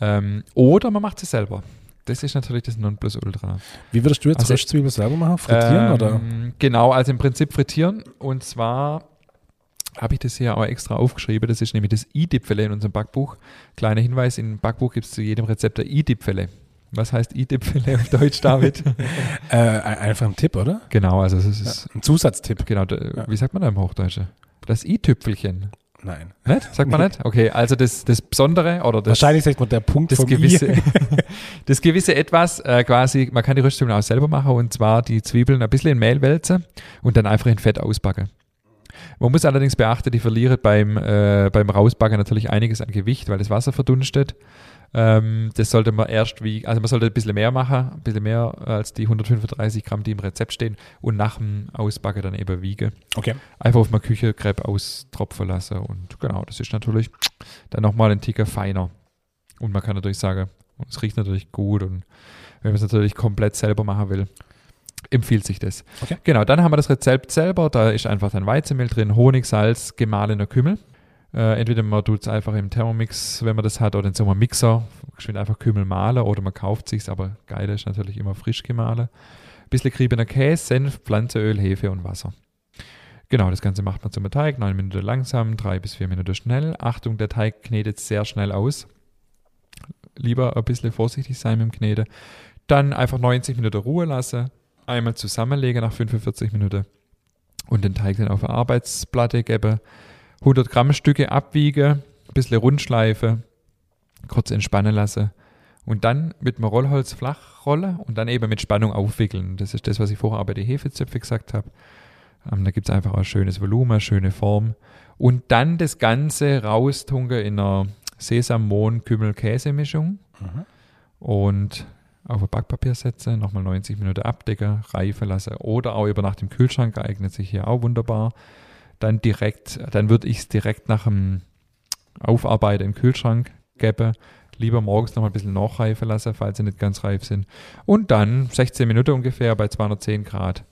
Ähm, oder man macht es selber. Das ist natürlich das Nonplusultra. Wie würdest du jetzt Also- Röstzwiebel selber machen? Frittieren Ähm, oder? Genau, also im Prinzip frittieren. Und zwar habe ich das hier auch extra aufgeschrieben. Das ist nämlich das i-Dipfele in unserem Backbuch. Kleiner Hinweis, im Backbuch gibt es zu jedem Rezept ein i-Dipfele. Was heißt i-Tüpfele auf Deutsch, David? *laughs* Äh, einfach ein Tipp, oder? genau, also es ist, Ein Zusatztipp. genau, d- wie sagt man da im Hochdeutsche? Das i-Tüpfelchen. Nein. Nicht? Sagt man nicht? Okay, also das, das Besondere oder das, Wahrscheinlich sagt man der Punkt das vom gewisse, I. *laughs* *laughs* das gewisse Etwas, äh, quasi, man kann die Röstzwiebeln auch selber machen und zwar die Zwiebeln ein bisschen in Mehl wälzen und dann einfach in Fett ausbacken. Man muss allerdings beachten, die verlieren beim, äh, beim Rausbacken natürlich einiges an Gewicht, weil das Wasser verdunstet. Ähm, das sollte man erst wie, also man sollte ein bisschen mehr machen, ein bisschen mehr als die 135 Gramm, die im Rezept stehen und nach dem Ausbacken dann eben wiegen. Okay. Einfach auf einer Küche Crepe austropfen lassen und genau, das ist natürlich dann nochmal ein Ticker feiner. Und man kann natürlich sagen, es riecht natürlich gut und wenn man es natürlich komplett selber machen will, empfiehlt sich das. Okay. Genau, dann haben wir das Rezept selber, da ist einfach dann Weizenmehl drin, Honig, Salz, gemahlener Kümmel. Äh, entweder man tut es einfach im Thermomix, wenn man das hat, oder in so einem Mixer, geschwind einfach Kümmel mahlen oder man kauft sich's, aber geil ist natürlich immer frisch gemahlen. Bisschen geriebener Käse, Senf, Pflanzenöl, Hefe und Wasser. Genau, das Ganze macht man zum Teig. Neun Minuten langsam, drei bis vier Minuten schnell. Achtung, der Teig knetet sehr schnell aus. Lieber ein bisschen vorsichtig sein mit dem Kneten. Dann einfach 90 Minuten Ruhe lassen. Einmal zusammenlegen nach 45 Minuten. Und den Teig dann auf eine Arbeitsplatte geben. 100 Gramm Stücke abwiegen. Ein bisschen rundschleifen. Kurz entspannen lassen. Und dann mit dem Rollholz flach rollen und dann eben mit Spannung aufwickeln. Das ist das, was ich vorher auch bei den Hefezöpfe gesagt habe. Ähm, da gibt es einfach ein schönes Volumen, schöne Form. Und dann das Ganze raustunken in einer Sesam-Mohn-Kümmel-Käse-Mischung Mhm. und auf ein Backpapier setzen, nochmal 90 Minuten abdecken, reifen lassen oder auch über Nacht im Kühlschrank eignet sich hier auch wunderbar. Dann direkt, dann würde ich es direkt nach dem Aufarbeiten im Kühlschrank geben. Lieber morgens noch mal ein bisschen nachreifen lassen, falls sie nicht ganz reif sind. Und dann 16 Minuten ungefähr bei 210 Grad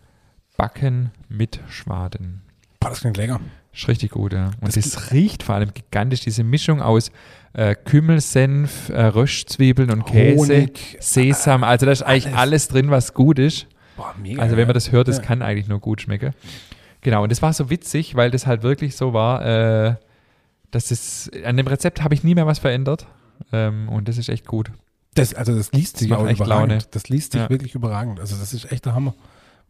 backen mit Schwaden. Boah, das klingt lecker. Ist richtig gut, ja. Und Das es riecht vor allem gigantisch, diese Mischung aus äh, Kümmelsenf, äh, Röstzwiebeln und Käse, Honig, Sesam. Also da ist eigentlich alles. alles drin, was gut ist. Boah, mega. Also wenn man das hört, das Ja. kann eigentlich nur gut schmecken. Genau, und das war so witzig, weil das halt wirklich so war, äh, dass es, an dem Rezept habe ich nie mehr was verändert. Ähm, und das ist echt gut. Das, also das liest sich auch echt überragend. Laune. Das liest sich Ja. wirklich überragend. Also das ist echt der Hammer.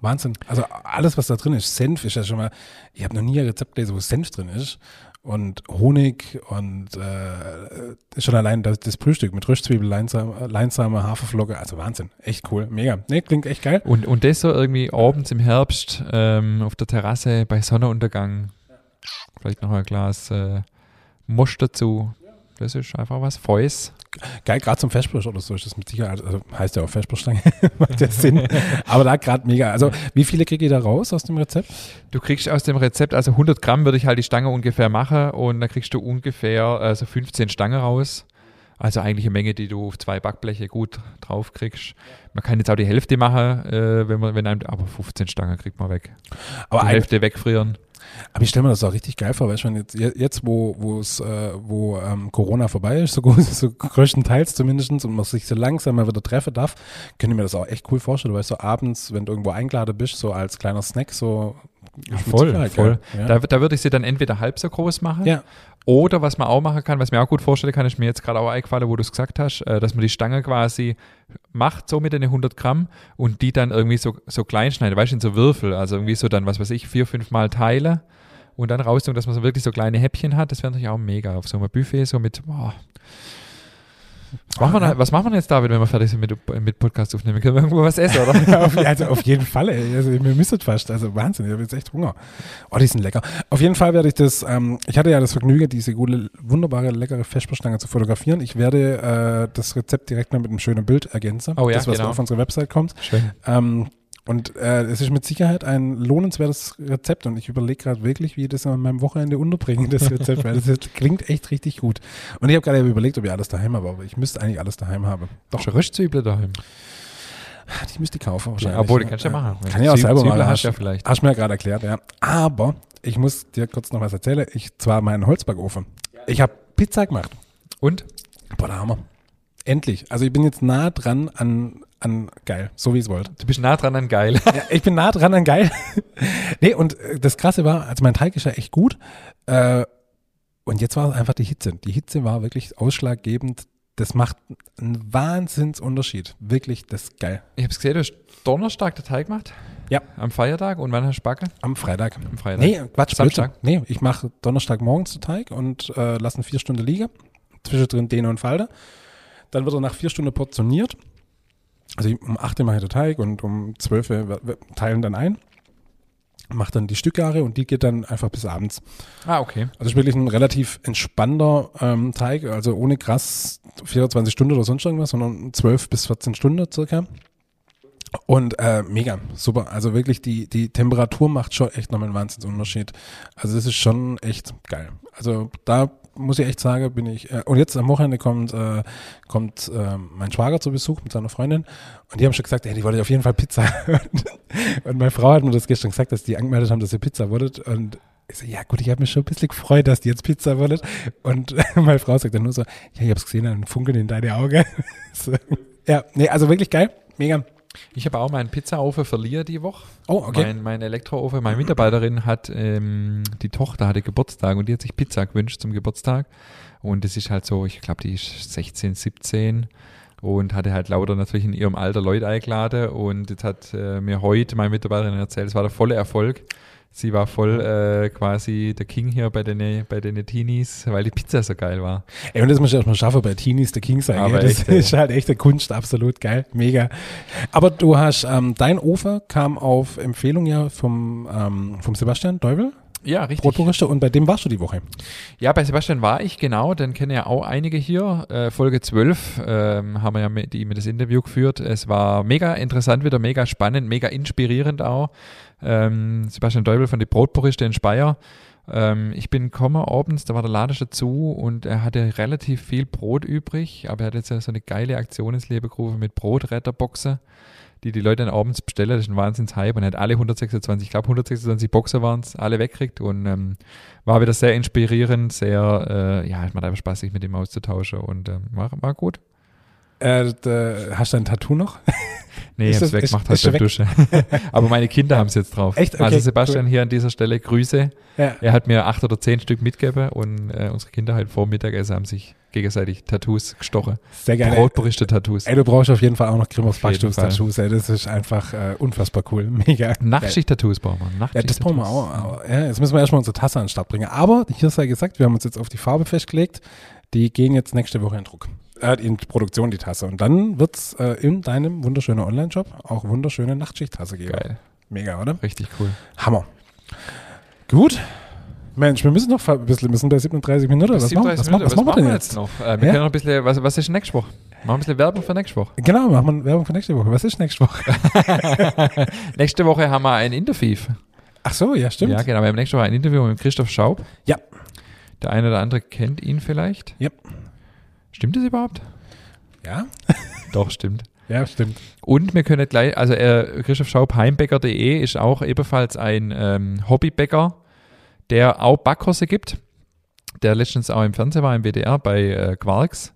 Wahnsinn. Also alles, was da drin ist, Senf ist ja schon mal, ich habe noch nie ein Rezept gelesen, wo Senf drin ist. Und Honig und äh, schon allein das, das Frühstück mit Röstzwiebel, Leinsame, Leinsame, Haferflocke. Also Wahnsinn. Echt cool. Mega. Nee, klingt echt geil. Und, und das so irgendwie abends im Herbst ähm, auf der Terrasse bei Sonnenuntergang. Vielleicht noch ein Glas äh, Mosch dazu. Das ist einfach was Feues. Geil, gerade zum Vespersch oder so ist das mit Sicherheit, also heißt ja auch Vesperstange, *laughs* macht ja Sinn. Aber da gerade mega. Also wie viele kriege ich da raus aus dem Rezept? Du kriegst aus dem Rezept, also 100 Gramm würde ich halt die Stange ungefähr machen und dann kriegst du ungefähr äh, so 15 Stangen raus. Also eigentlich eine Menge, die du auf zwei Backbleche gut drauf kriegst. Man kann jetzt auch die Hälfte machen, äh, wenn man, wenn einem, aber 15 Stangen kriegt man weg. Aber die Hälfte wegfrieren. Aber ich stelle mir das auch richtig geil vor, weißt du, jetzt, jetzt wo, wo es, äh, wo ähm, Corona vorbei ist, so, *laughs* so größtenteils zumindest, und man sich so langsam mal wieder treffen darf, könnte ich mir das auch echt cool vorstellen, weil so abends, wenn du irgendwo eingeladen bist, so als kleiner Snack, so mit voll, voll. Ja. Da, da würde ich sie dann entweder halb so groß machen ja. oder was man auch machen kann, was mir auch gut vorstellen kann, ist mir jetzt gerade auch eingefallen, wo du es gesagt hast, äh, dass man die Stange quasi macht, so mit den 100 Gramm und die dann irgendwie so, so klein schneidet, weißt du, in so Würfel, also irgendwie so dann, was weiß ich, vier, fünf Mal teile und dann raus, dass man so wirklich so kleine Häppchen hat, das wäre natürlich auch mega auf so einem Buffet, so mit, boah. Was machen, wir, da- was machen wir jetzt, David, wenn wir fertig sind mit, mit Podcast aufnehmen? Können wir irgendwo was essen, oder? *laughs* Ja, auf, also auf jeden Fall, ey. Also mir müsstet fast. Also Wahnsinn, ich habe jetzt echt Hunger. Oh, die sind lecker. Auf jeden Fall werde ich das, ähm, ich hatte ja das Vergnügen, diese gute, wunderbare, leckere Vesperstange zu fotografieren. Ich werde äh, das Rezept direkt noch mit einem schönen Bild ergänzen. Oh ja, das, was genau. auf unsere Website kommt. Schön. Ähm, und äh, es ist mit Sicherheit ein lohnenswertes Rezept und ich überlege gerade wirklich, wie ich das an meinem Wochenende unterbringe, das Rezept, weil das *laughs* klingt echt richtig gut. Und ich habe gerade überlegt, ob ich alles daheim habe, aber ich müsste eigentlich alles daheim haben. Doch schon Röstzwiebeln daheim. Ich müsste die kaufen Ja, wahrscheinlich. obwohl, die kannst du ja machen. Kann ich auch selber Zwiebeln machen. hast du ja vielleicht. Hast du mir ja gerade erklärt, ja. Aber ich muss dir kurz noch was erzählen. Ich zwar meinen Holzbackofen. Ich habe Pizza gemacht. Und? Boah, der Hammer. Endlich. Also ich bin jetzt nah dran an, an geil, so wie es wollte. Du bist nah dran an geil. *laughs* Ja, ich bin nah dran an geil. *laughs* nee, und äh, das Krasse war, also mein Teig ist ja echt gut. Äh, und jetzt war es einfach die Hitze. Die Hitze war wirklich ausschlaggebend, das macht einen Wahnsinnsunterschied. Wirklich, das ist geil. Ich habe gesehen, du hast Donnerstag den Teig gemacht. Ja. Am Feiertag. Und wann hast du Backen? Am Freitag. Am Freitag. Nee, Quatsch, Samstag? Blödsinn. Nee, ich mache Donnerstag morgens den Teig und äh, lasse ihn vier Stunden liegen. Zwischendrin Dehne und Falte. Dann wird er nach vier Stunden portioniert. Also ich- um 8 Uhr mache ich den Teig und um 12 Uhr teilen dann ein. Mache dann die Stückgare und die geht dann einfach bis abends. Ah, okay. Also wirklich ein relativ entspannter ähm, Teig, also ohne krass 24 Stunden oder sonst irgendwas, sondern 12 bis 14 Stunden circa. Und äh, mega, super. Also wirklich die, die Temperatur macht schon echt nochmal einen Wahnsinnsunterschied. Also das ist schon echt geil. Also da muss ich echt sagen, bin ich. Äh, und jetzt am Wochenende kommt, äh, kommt äh, mein Schwager zu Besuch mit seiner Freundin und die haben schon gesagt, ey, die wollte auf jeden Fall Pizza. *laughs* und meine Frau hat mir das gestern gesagt, dass die angemeldet haben, dass sie Pizza wolltet. Und ich so, ja gut, ich habe mich schon ein bisschen gefreut, dass die jetzt Pizza wolltet. Und *laughs* meine Frau sagt dann nur so, ja, ich habe es gesehen, ein Funkeln in deine Augen. *laughs* so. Ja, nee, also wirklich geil, mega. Ich habe auch meinen Pizzaofen verliehen die Woche. Oh, okay. Mein, mein Elektroofen, meine Mitarbeiterin hat, ähm, die Tochter hatte Geburtstag und die hat sich Pizza gewünscht zum Geburtstag. Und es ist halt so, ich glaube, die ist 16, 17 und hatte halt lauter natürlich in ihrem Alter Leute eingeladen. Und jetzt hat äh, mir heute meine Mitarbeiterin erzählt, es war der volle Erfolg. Sie war voll äh, quasi der King hier bei den, bei den Teenies, weil die Pizza so geil war. Ey, und das muss ich erstmal schaffen, bei Teenies der King sein. Aber? Das echt, ey. ist halt echte Kunst, absolut geil, mega. Aber du hast, ähm, dein Ofen kam auf Empfehlung ja vom, ähm, vom Sebastian Deuvel, Ja, richtig. Brotberichter, und bei dem warst du die Woche. Ja, bei Sebastian war ich, genau, den kennen ja auch einige hier. Äh, Folge 12 ähm, haben wir ja mit ihm das Interview geführt. Es war mega interessant wieder, mega spannend, mega inspirierend auch. Ähm, Sebastian Deubel von die Brotpuriste in Speyer. Ähm, ich bin gekommen abends, da war der Laden schon zu und er hatte relativ viel Brot übrig, aber er hat jetzt so eine geile Aktion ins Leben gerufen mit Brotretterboxen, die die Leute dann abends bestellen. Das ist ein Wahnsinns-Hype und er hat alle 126, ich glaube 126 Boxer waren es, alle weggekriegt und ähm, war wieder sehr inspirierend, sehr, äh, ja, es macht einfach Spaß, sich mit ihm auszutauschen und ähm, war, war gut. Äh, da, hast du ein Tattoo noch? *laughs* Nee, Ist ich hab's das- weggemacht halt beim schon Duschen. *laughs* Aber meine Kinder haben es jetzt drauf. Echt? Okay, also Sebastian cool. hier an dieser Stelle Grüße. Ja. Er hat mir acht oder zehn Stück mitgegeben und äh, unsere Kinder halt vor Mittagessen haben sich gegenseitig Tattoos gestochen. Sehr geil. Brotberichte Tattoos. Ey, du brauchst auf jeden Fall auch noch Grimmers Auf jeden Fall. Backstuhlstattoos, ey. Das ist einfach äh, unfassbar cool. *laughs* Mega. Nachtschicht-Tattoos brauchen wir. Ja, Nachtschicht das brauchen wir auch. Ja, jetzt müssen wir erstmal unsere Tasse an den Start bringen. Aber hier sei gesagt, wir haben uns jetzt auf die Farbe festgelegt. Die gehen jetzt nächste Woche in Druck. Äh, in Produktion, die Tasse. Und dann wird es äh, in deinem wunderschönen Online-Shop auch wunderschöne Nachtschicht-Tasse geben. Geil. Mega, oder? Richtig cool. Hammer. Gut. Mensch, wir müssen noch ein bisschen, wir sind bei 37 Minuten. Was, machen, was, 37 machen, was machen wir denn jetzt? noch? Äh, wir Ja? können noch ein bisschen, was, was ist nächste Woche? Machen wir ein bisschen Werbung für nächste Woche. Genau, machen wir Werbung für nächste Woche. Was ist nächste Woche? *laughs* nächste Woche haben wir ein Interview. Ach so, ja, stimmt. Ja, genau. Wir haben nächste Woche ein Interview mit Christoph Schaub. Ja. Der eine oder andere kennt ihn vielleicht. Ja. Stimmt das überhaupt? Ja, *laughs* Doch, stimmt. ja stimmt. Und wir können gleich, also äh, Christoph Schaub, heimbäcker.de ist auch ebenfalls ein ähm, Hobbybäcker, der auch Backkurse gibt, der letztens auch im Fernsehen war, im WDR bei äh, Quarks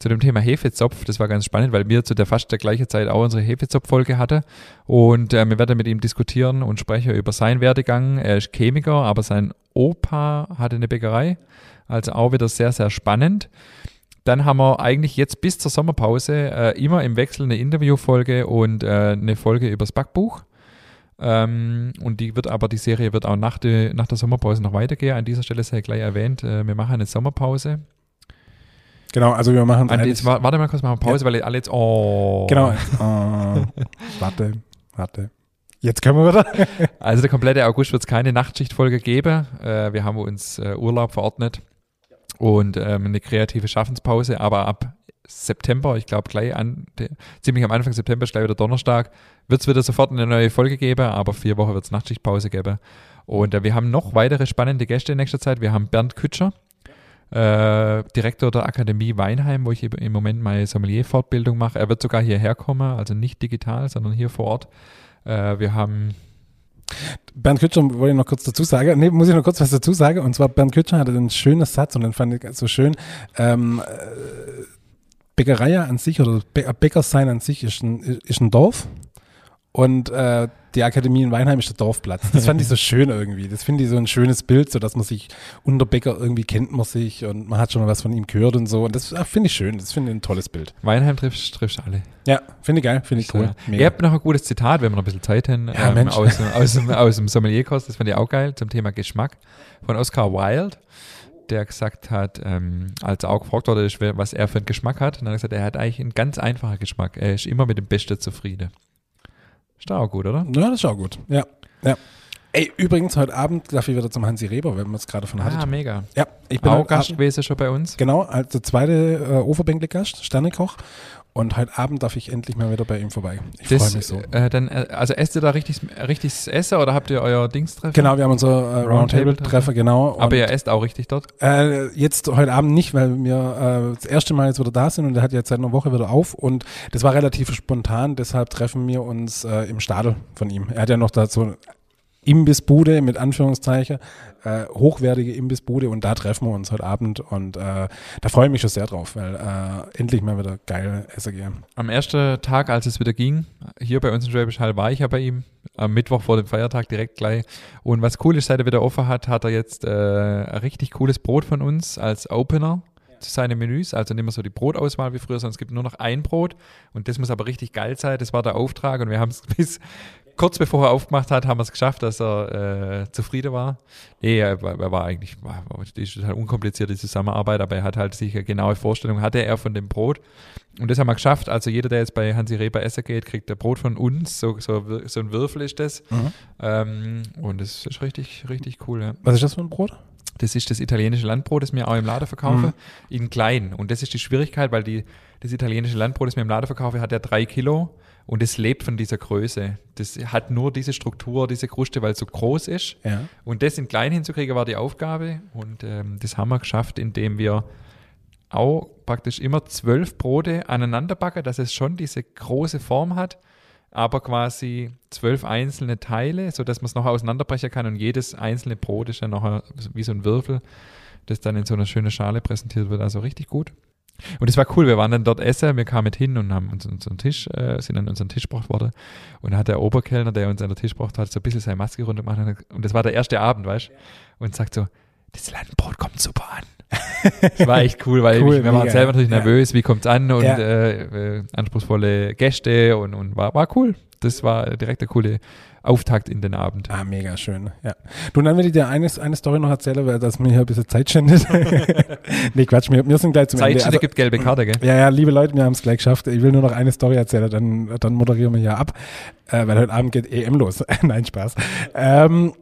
zu dem Thema Hefezopf. Das war ganz spannend, weil wir zu der fast der gleichen Zeit auch unsere Hefezopf-Folge hatten. Und äh, wir werden mit ihm diskutieren und sprechen über seinen Werdegang. Er ist Chemiker, aber sein Opa hatte eine Bäckerei. Also auch wieder sehr, sehr spannend. Dann haben wir eigentlich jetzt bis zur Sommerpause äh, immer im Wechsel eine Interviewfolge und äh, eine Folge übers Backbuch. Ähm, und die wird aber, die Serie wird auch nach, de, nach der Sommerpause noch weitergehen. An dieser Stelle sei gleich erwähnt, äh, wir machen eine Sommerpause. Genau, also wir machen An, jetzt, wa- warte mal kurz, machen wir Pause, weil alle jetzt, oh. Genau. Oh, *laughs* warte, warte. Jetzt können wir wieder. *laughs* Also der komplette August wird es keine Nachtschichtfolge geben. Äh, wir haben uns äh, Urlaub verordnet und ähm, eine kreative Schaffenspause, aber ab September, ich glaube gleich an, ziemlich am Anfang September, ist gleich wieder Donnerstag, wird es wieder sofort eine neue Folge geben, aber vier Wochen wird es Nachtschichtpause geben. Und äh, wir haben noch weitere spannende Gäste in nächster Zeit. Wir haben Bernd Kütscher, äh, Direktor der Akademie Weinheim, wo ich im Moment meine Sommelier-Fortbildung mache. Er wird sogar hierher kommen, also nicht digital, sondern hier vor Ort. Äh, wir haben Bernd Kütscher wollte ich noch kurz dazu sagen. Nee, muss ich noch kurz was dazu sagen. Und zwar Bernd Kütscher hatte einen schönen Satz und den fand ich so schön. Ähm, äh, Bäckerei an sich oder Bä- Bäcker sein an sich ist ein, ist ein Dorf. Und äh, die Akademie in Weinheim ist der Dorfplatz. Das fand ich so schön irgendwie. Das finde ich so ein schönes Bild, so dass man sich unter Bäcker irgendwie kennt man sich und man hat schon mal was von ihm gehört und so. Und das ah, finde ich schön. Das finde ich ein tolles Bild. Weinheim triffst, triffst alle. Ja, finde ich geil, finde ich cool. Ihr habt noch ein gutes Zitat, wenn wir noch ein bisschen Zeit haben, Ja, ähm, aus, dem- aus, dem, aus dem Sommelierkurs, das fand ich auch geil, zum Thema Geschmack, von Oscar Wilde, der gesagt hat, ähm, als er auch gefragt wurde, was er für einen Geschmack hat, und dann hat er gesagt, er hat eigentlich einen ganz einfachen Geschmack, er ist immer mit dem Besten zufrieden. Ist auch gut, oder? Ja, das ist auch gut. Ja, ja. Ey, übrigens, heute Abend darf ich wieder zum Hansi Reber, wenn man es gerade von Ah, hattet. mega. Ja, ich bin Auch heute Gast gewesen schon bei uns. genau, als der zweite äh, Oberbänkle-Gast, Sternekoch. Und heute Abend darf ich endlich mal wieder bei ihm vorbei. Ich freue mich so. äh, dann, äh, also esst ihr da richtig, richtiges Essen oder habt ihr euer Dingstreffen? Genau, wir haben unser äh, Roundtable-Treffen. Roundtable-Treffer, genau. Aber ihr esst auch richtig dort? Äh, jetzt heute Abend nicht, weil wir äh, das erste Mal jetzt wieder da sind und der hat jetzt seit einer Woche wieder auf und das war relativ spontan, deshalb treffen wir uns äh, im Stadel von ihm. Er hat ja noch da so eine Imbissbude mit Anführungszeichen, äh, hochwertige Imbissbude und da treffen wir uns heute Abend und äh, da freue ich mich schon sehr drauf, weil äh, endlich mal wieder geil essen gehen. Am ersten Tag, als es wieder ging, hier bei uns in Schwäbisch Hall war ich ja bei ihm. Am Mittwoch vor dem Feiertag direkt gleich. Und was cool ist, seit er wieder offen hat, hat er jetzt äh, ein richtig cooles Brot von uns als Opener zu seinen Menüs. Also nicht mehr so die Brotauswahl wie früher, sondern es gibt nur noch ein Brot. Und das muss aber richtig geil sein. Das war der Auftrag. Und wir haben es *laughs* bis kurz bevor er aufgemacht hat, haben wir es geschafft, dass er äh, zufrieden war. Nee, er, war- er war eigentlich, war, die ist total unkompliziert, die Zusammenarbeit, aber er hat halt sich eine genaue Vorstellung, hatte er von dem Brot. Und das haben wir geschafft. Also jeder, der jetzt bei Hansi Reber essen geht, kriegt ein Brot von uns. So, so, so ein Würfel ist das. Ähm, und das ist richtig, richtig cool. Ja. Was ist das für ein Brot? Das ist das italienische Landbrot, das wir auch im Laden verkaufen, Mhm. in klein. Und das ist die Schwierigkeit, weil die, das italienische Landbrot, das wir im Laden verkaufen, hat ja drei Kilo und es lebt von dieser Größe. Das hat nur diese Struktur, diese Kruste, weil es so groß ist. Ja. Und das in klein hinzukriegen, war die Aufgabe. Und ähm, das haben wir geschafft, indem wir auch praktisch immer zwölf Brote aneinander backen, dass es schon diese große Form hat, aber quasi zwölf einzelne Teile, sodass man es noch auseinanderbrechen kann und jedes einzelne Brot ist dann noch wie so ein Würfel, das dann in so einer schönen Schale präsentiert wird. Also richtig gut. Und es war cool, wir waren dann dort essen, wir kamen mit hin und haben uns unseren Tisch, äh, sind an unseren Tisch gebracht worden. Und da hat der Oberkellner, der uns an den Tisch gebracht hat, so ein bisschen seine Maske runter gemacht. und das war der erste Abend, weißt du? Und sagt so, das Landbrot kommt super an. das war echt cool, weil Cool, ich, wir waren selber natürlich ja. nervös, wie kommt's an und Ja. äh, äh, anspruchsvolle Gäste und, und war, war cool. Das war direkt der coole Auftakt in den Abend. Ah, mega schön. Ja. Du, und dann will ich dir eine, eine Story noch erzählen, weil das mir hier ein bisschen Zeit schändet. *laughs* nee, Quatsch, wir, wir sind gleich zum Ende. Zeitschiene Also, gibt gelbe Karte, gell? ja, ja, liebe Leute, wir haben es gleich geschafft. Ich will nur noch eine Story erzählen, dann, dann moderieren wir hier ab, äh, weil heute Abend geht EM los. *laughs* Nein, Spaß. Ähm,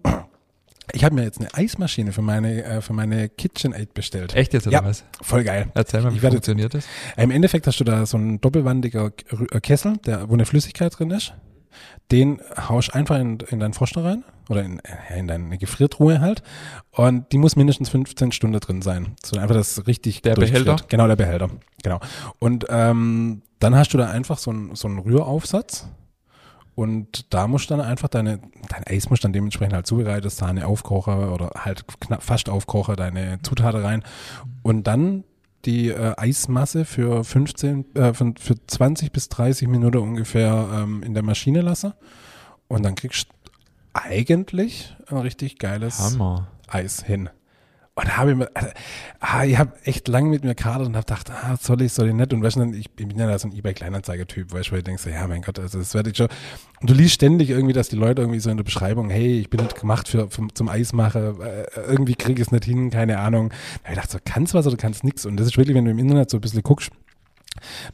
ich habe mir jetzt eine Eismaschine für meine, äh, für meine KitchenAid bestellt. Echt jetzt oder Ja. was? Voll geil. Erzähl mal, wie funktioniert das? Im Endeffekt hast du da so ein doppelwandiger Kessel, der, wo eine Flüssigkeit drin ist. Den haust einfach in, in deinen Froster rein oder in, in deine Gefriertruhe halt. Und die muss mindestens 15 Stunden drin sein. So einfach das richtig Der. Behälter? Genau, der Behälter. Genau. Und ähm, dann hast du da einfach so einen so einen Rühraufsatz. Und da musst du dann einfach deine, dein Eis musst dann dementsprechend halt zubereitet, Sahne aufkochen oder halt knapp fast aufkochen, deine Zutaten rein. Und dann die äh, Eismasse für 15, äh, für, für 20 bis 30 Minuten ungefähr ähm, in der Maschine lassen. Und dann kriegst du eigentlich ein richtig geiles Hammer. Eis hin. Und habe ich mir, also, ah, ich habe echt lange mit mir kadert und habe gedacht, ah, soll ich, soll ich nicht? Und weißt du, ich bin ja da so ein eBay-Kleinanzeiger-Typ, weißt du, weil ich denke so, ja, mein Gott, also das werde ich schon. Und du liest ständig irgendwie, dass die Leute irgendwie so in der Beschreibung, hey, ich bin nicht gemacht für, für zum Eismachen, äh, irgendwie kriege ich es nicht hin, keine Ahnung. Da habe ich gedacht, so, kannst was oder kannst nichts. Und das ist wirklich, wenn du im Internet so ein bisschen guckst,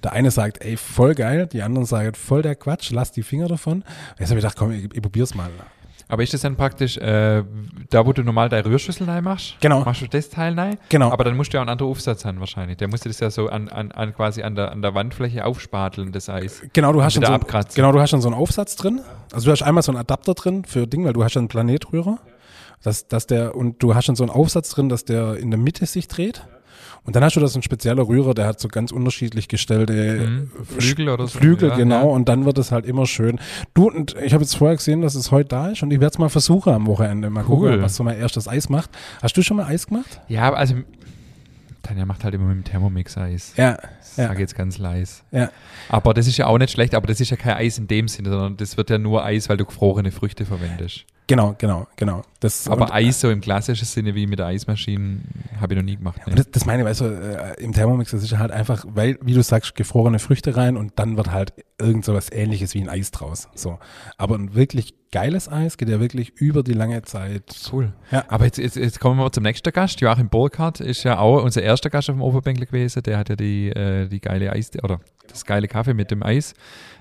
der eine sagt, ey, voll geil, die anderen sagen, voll der Quatsch, lass die Finger davon. Jetzt habe ich gedacht, komm, ich, ich probier's mal. Aber ist das dann praktisch, äh, da wo du normal deine Rührschüssel rein machst? Genau. Machst du das Teil rein? Genau. Aber dann musst du ja auch einen anderen Aufsatz haben wahrscheinlich. Der musste das ja so an, an, an quasi an der, an der Wandfläche aufspateln, das Eis. Genau, du hast schon so, abkratzen. genau, du hast schon so einen Aufsatz drin. Also du hast einmal so einen Adapter drin für Ding, weil du hast schon einen Planetrührer. Dass, dass der, und du hast schon so einen Aufsatz drin, dass der in der Mitte sich dreht. Und dann hast du das ein spezieller Rührer, der hat so ganz unterschiedlich gestellte Mhm. Flügel oder so. Flügel, Ja, genau. ja. Und dann wird es halt immer schön. Du, und ich habe jetzt vorher gesehen, dass es heute da ist und ich werde es mal versuchen am Wochenende. Mal Cool. gucken, was so mein erstes Eis macht. Hast du schon mal Eis gemacht? Ja, also Tanja macht halt immer mit dem Thermomix Eis. Ja, Ich ja. sage jetzt ganz leise. ja. Aber das ist ja auch nicht schlecht, aber das ist ja kein Eis in dem Sinne, sondern das wird ja nur Eis, weil du gefrorene Früchte verwendest. Genau, genau, genau. Das, Aber und, Eis so im klassischen Sinne wie mit der Eismaschine habe ich noch nie gemacht. Nee. das, das meine ich, weißt du, äh, im Thermomix, das ist ja halt einfach, weil, wie du sagst, gefrorene Früchte rein und dann wird halt irgend so was ähnliches wie ein Eis draus. So. Aber ein wirklich geiles Eis geht ja wirklich über die lange Zeit. Cool. Ja. Aber jetzt, jetzt, jetzt kommen wir zum nächsten Gast. Joachim Burkhardt ist ja auch unser erster Gast auf dem Oberbänkle gewesen. Der hat ja die, äh, die geile Eis oder das geile Kaffee mit dem Eis.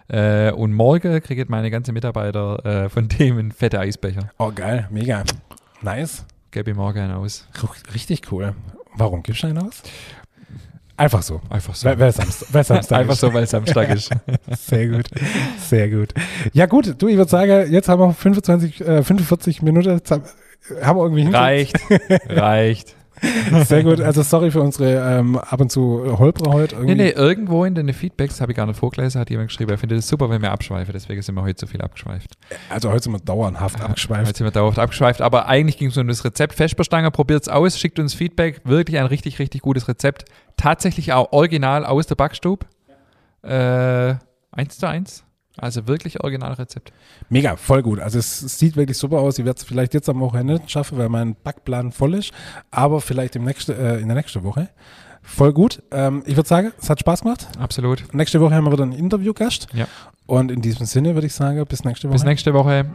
Äh, und morgen kriegen meine ganzen Mitarbeiter äh, von dem einen fette Eisbecher. Oh, geil, mega. Nice. Gebe ich morgen einen aus. Richtig cool. Warum gibst du einen aus? Einfach so. Einfach so. Weil, weil Samstag, weil Samstag *laughs* Einfach ist. so, weil Samstag ist. *laughs* Sehr gut. Sehr gut. Ja, gut, du, ich würde sagen, jetzt haben wir 25, äh, 45 Minuten. Haben wir irgendwie Reicht. *laughs* Reicht. *laughs* Sehr gut. Also sorry für unsere ähm, ab und zu Holprer heute. Nee, Irgendwie. nee, irgendwo in den Feedbacks, habe ich gar nicht vorgelesen, hat jemand geschrieben, er findet es super, wenn wir abschweifen, deswegen sind wir heute so viel abgeschweift. Also heute sind wir dauerhaft abgeschweift. Heute sind wir dauerhaft abgeschweift, aber eigentlich ging es um das Rezept. Vesperstange, probiert es aus, schickt uns Feedback. Wirklich ein richtig, richtig gutes Rezept. Tatsächlich auch original aus der Backstube. Äh, eins zu eins. Also wirklich Originalrezept. Mega, voll gut. Also es, es sieht wirklich super aus. Ich werde es vielleicht jetzt am Wochenende schaffen, weil mein Backplan voll ist. Aber vielleicht im nächste, äh, in der nächsten Woche. Voll gut. Ähm, ich würde sagen, es hat Spaß gemacht. Absolut. Nächste Woche haben wir wieder einen Interviewgast. Ja. Und in diesem Sinne würde ich sagen, bis nächste Woche. Bis nächste Woche.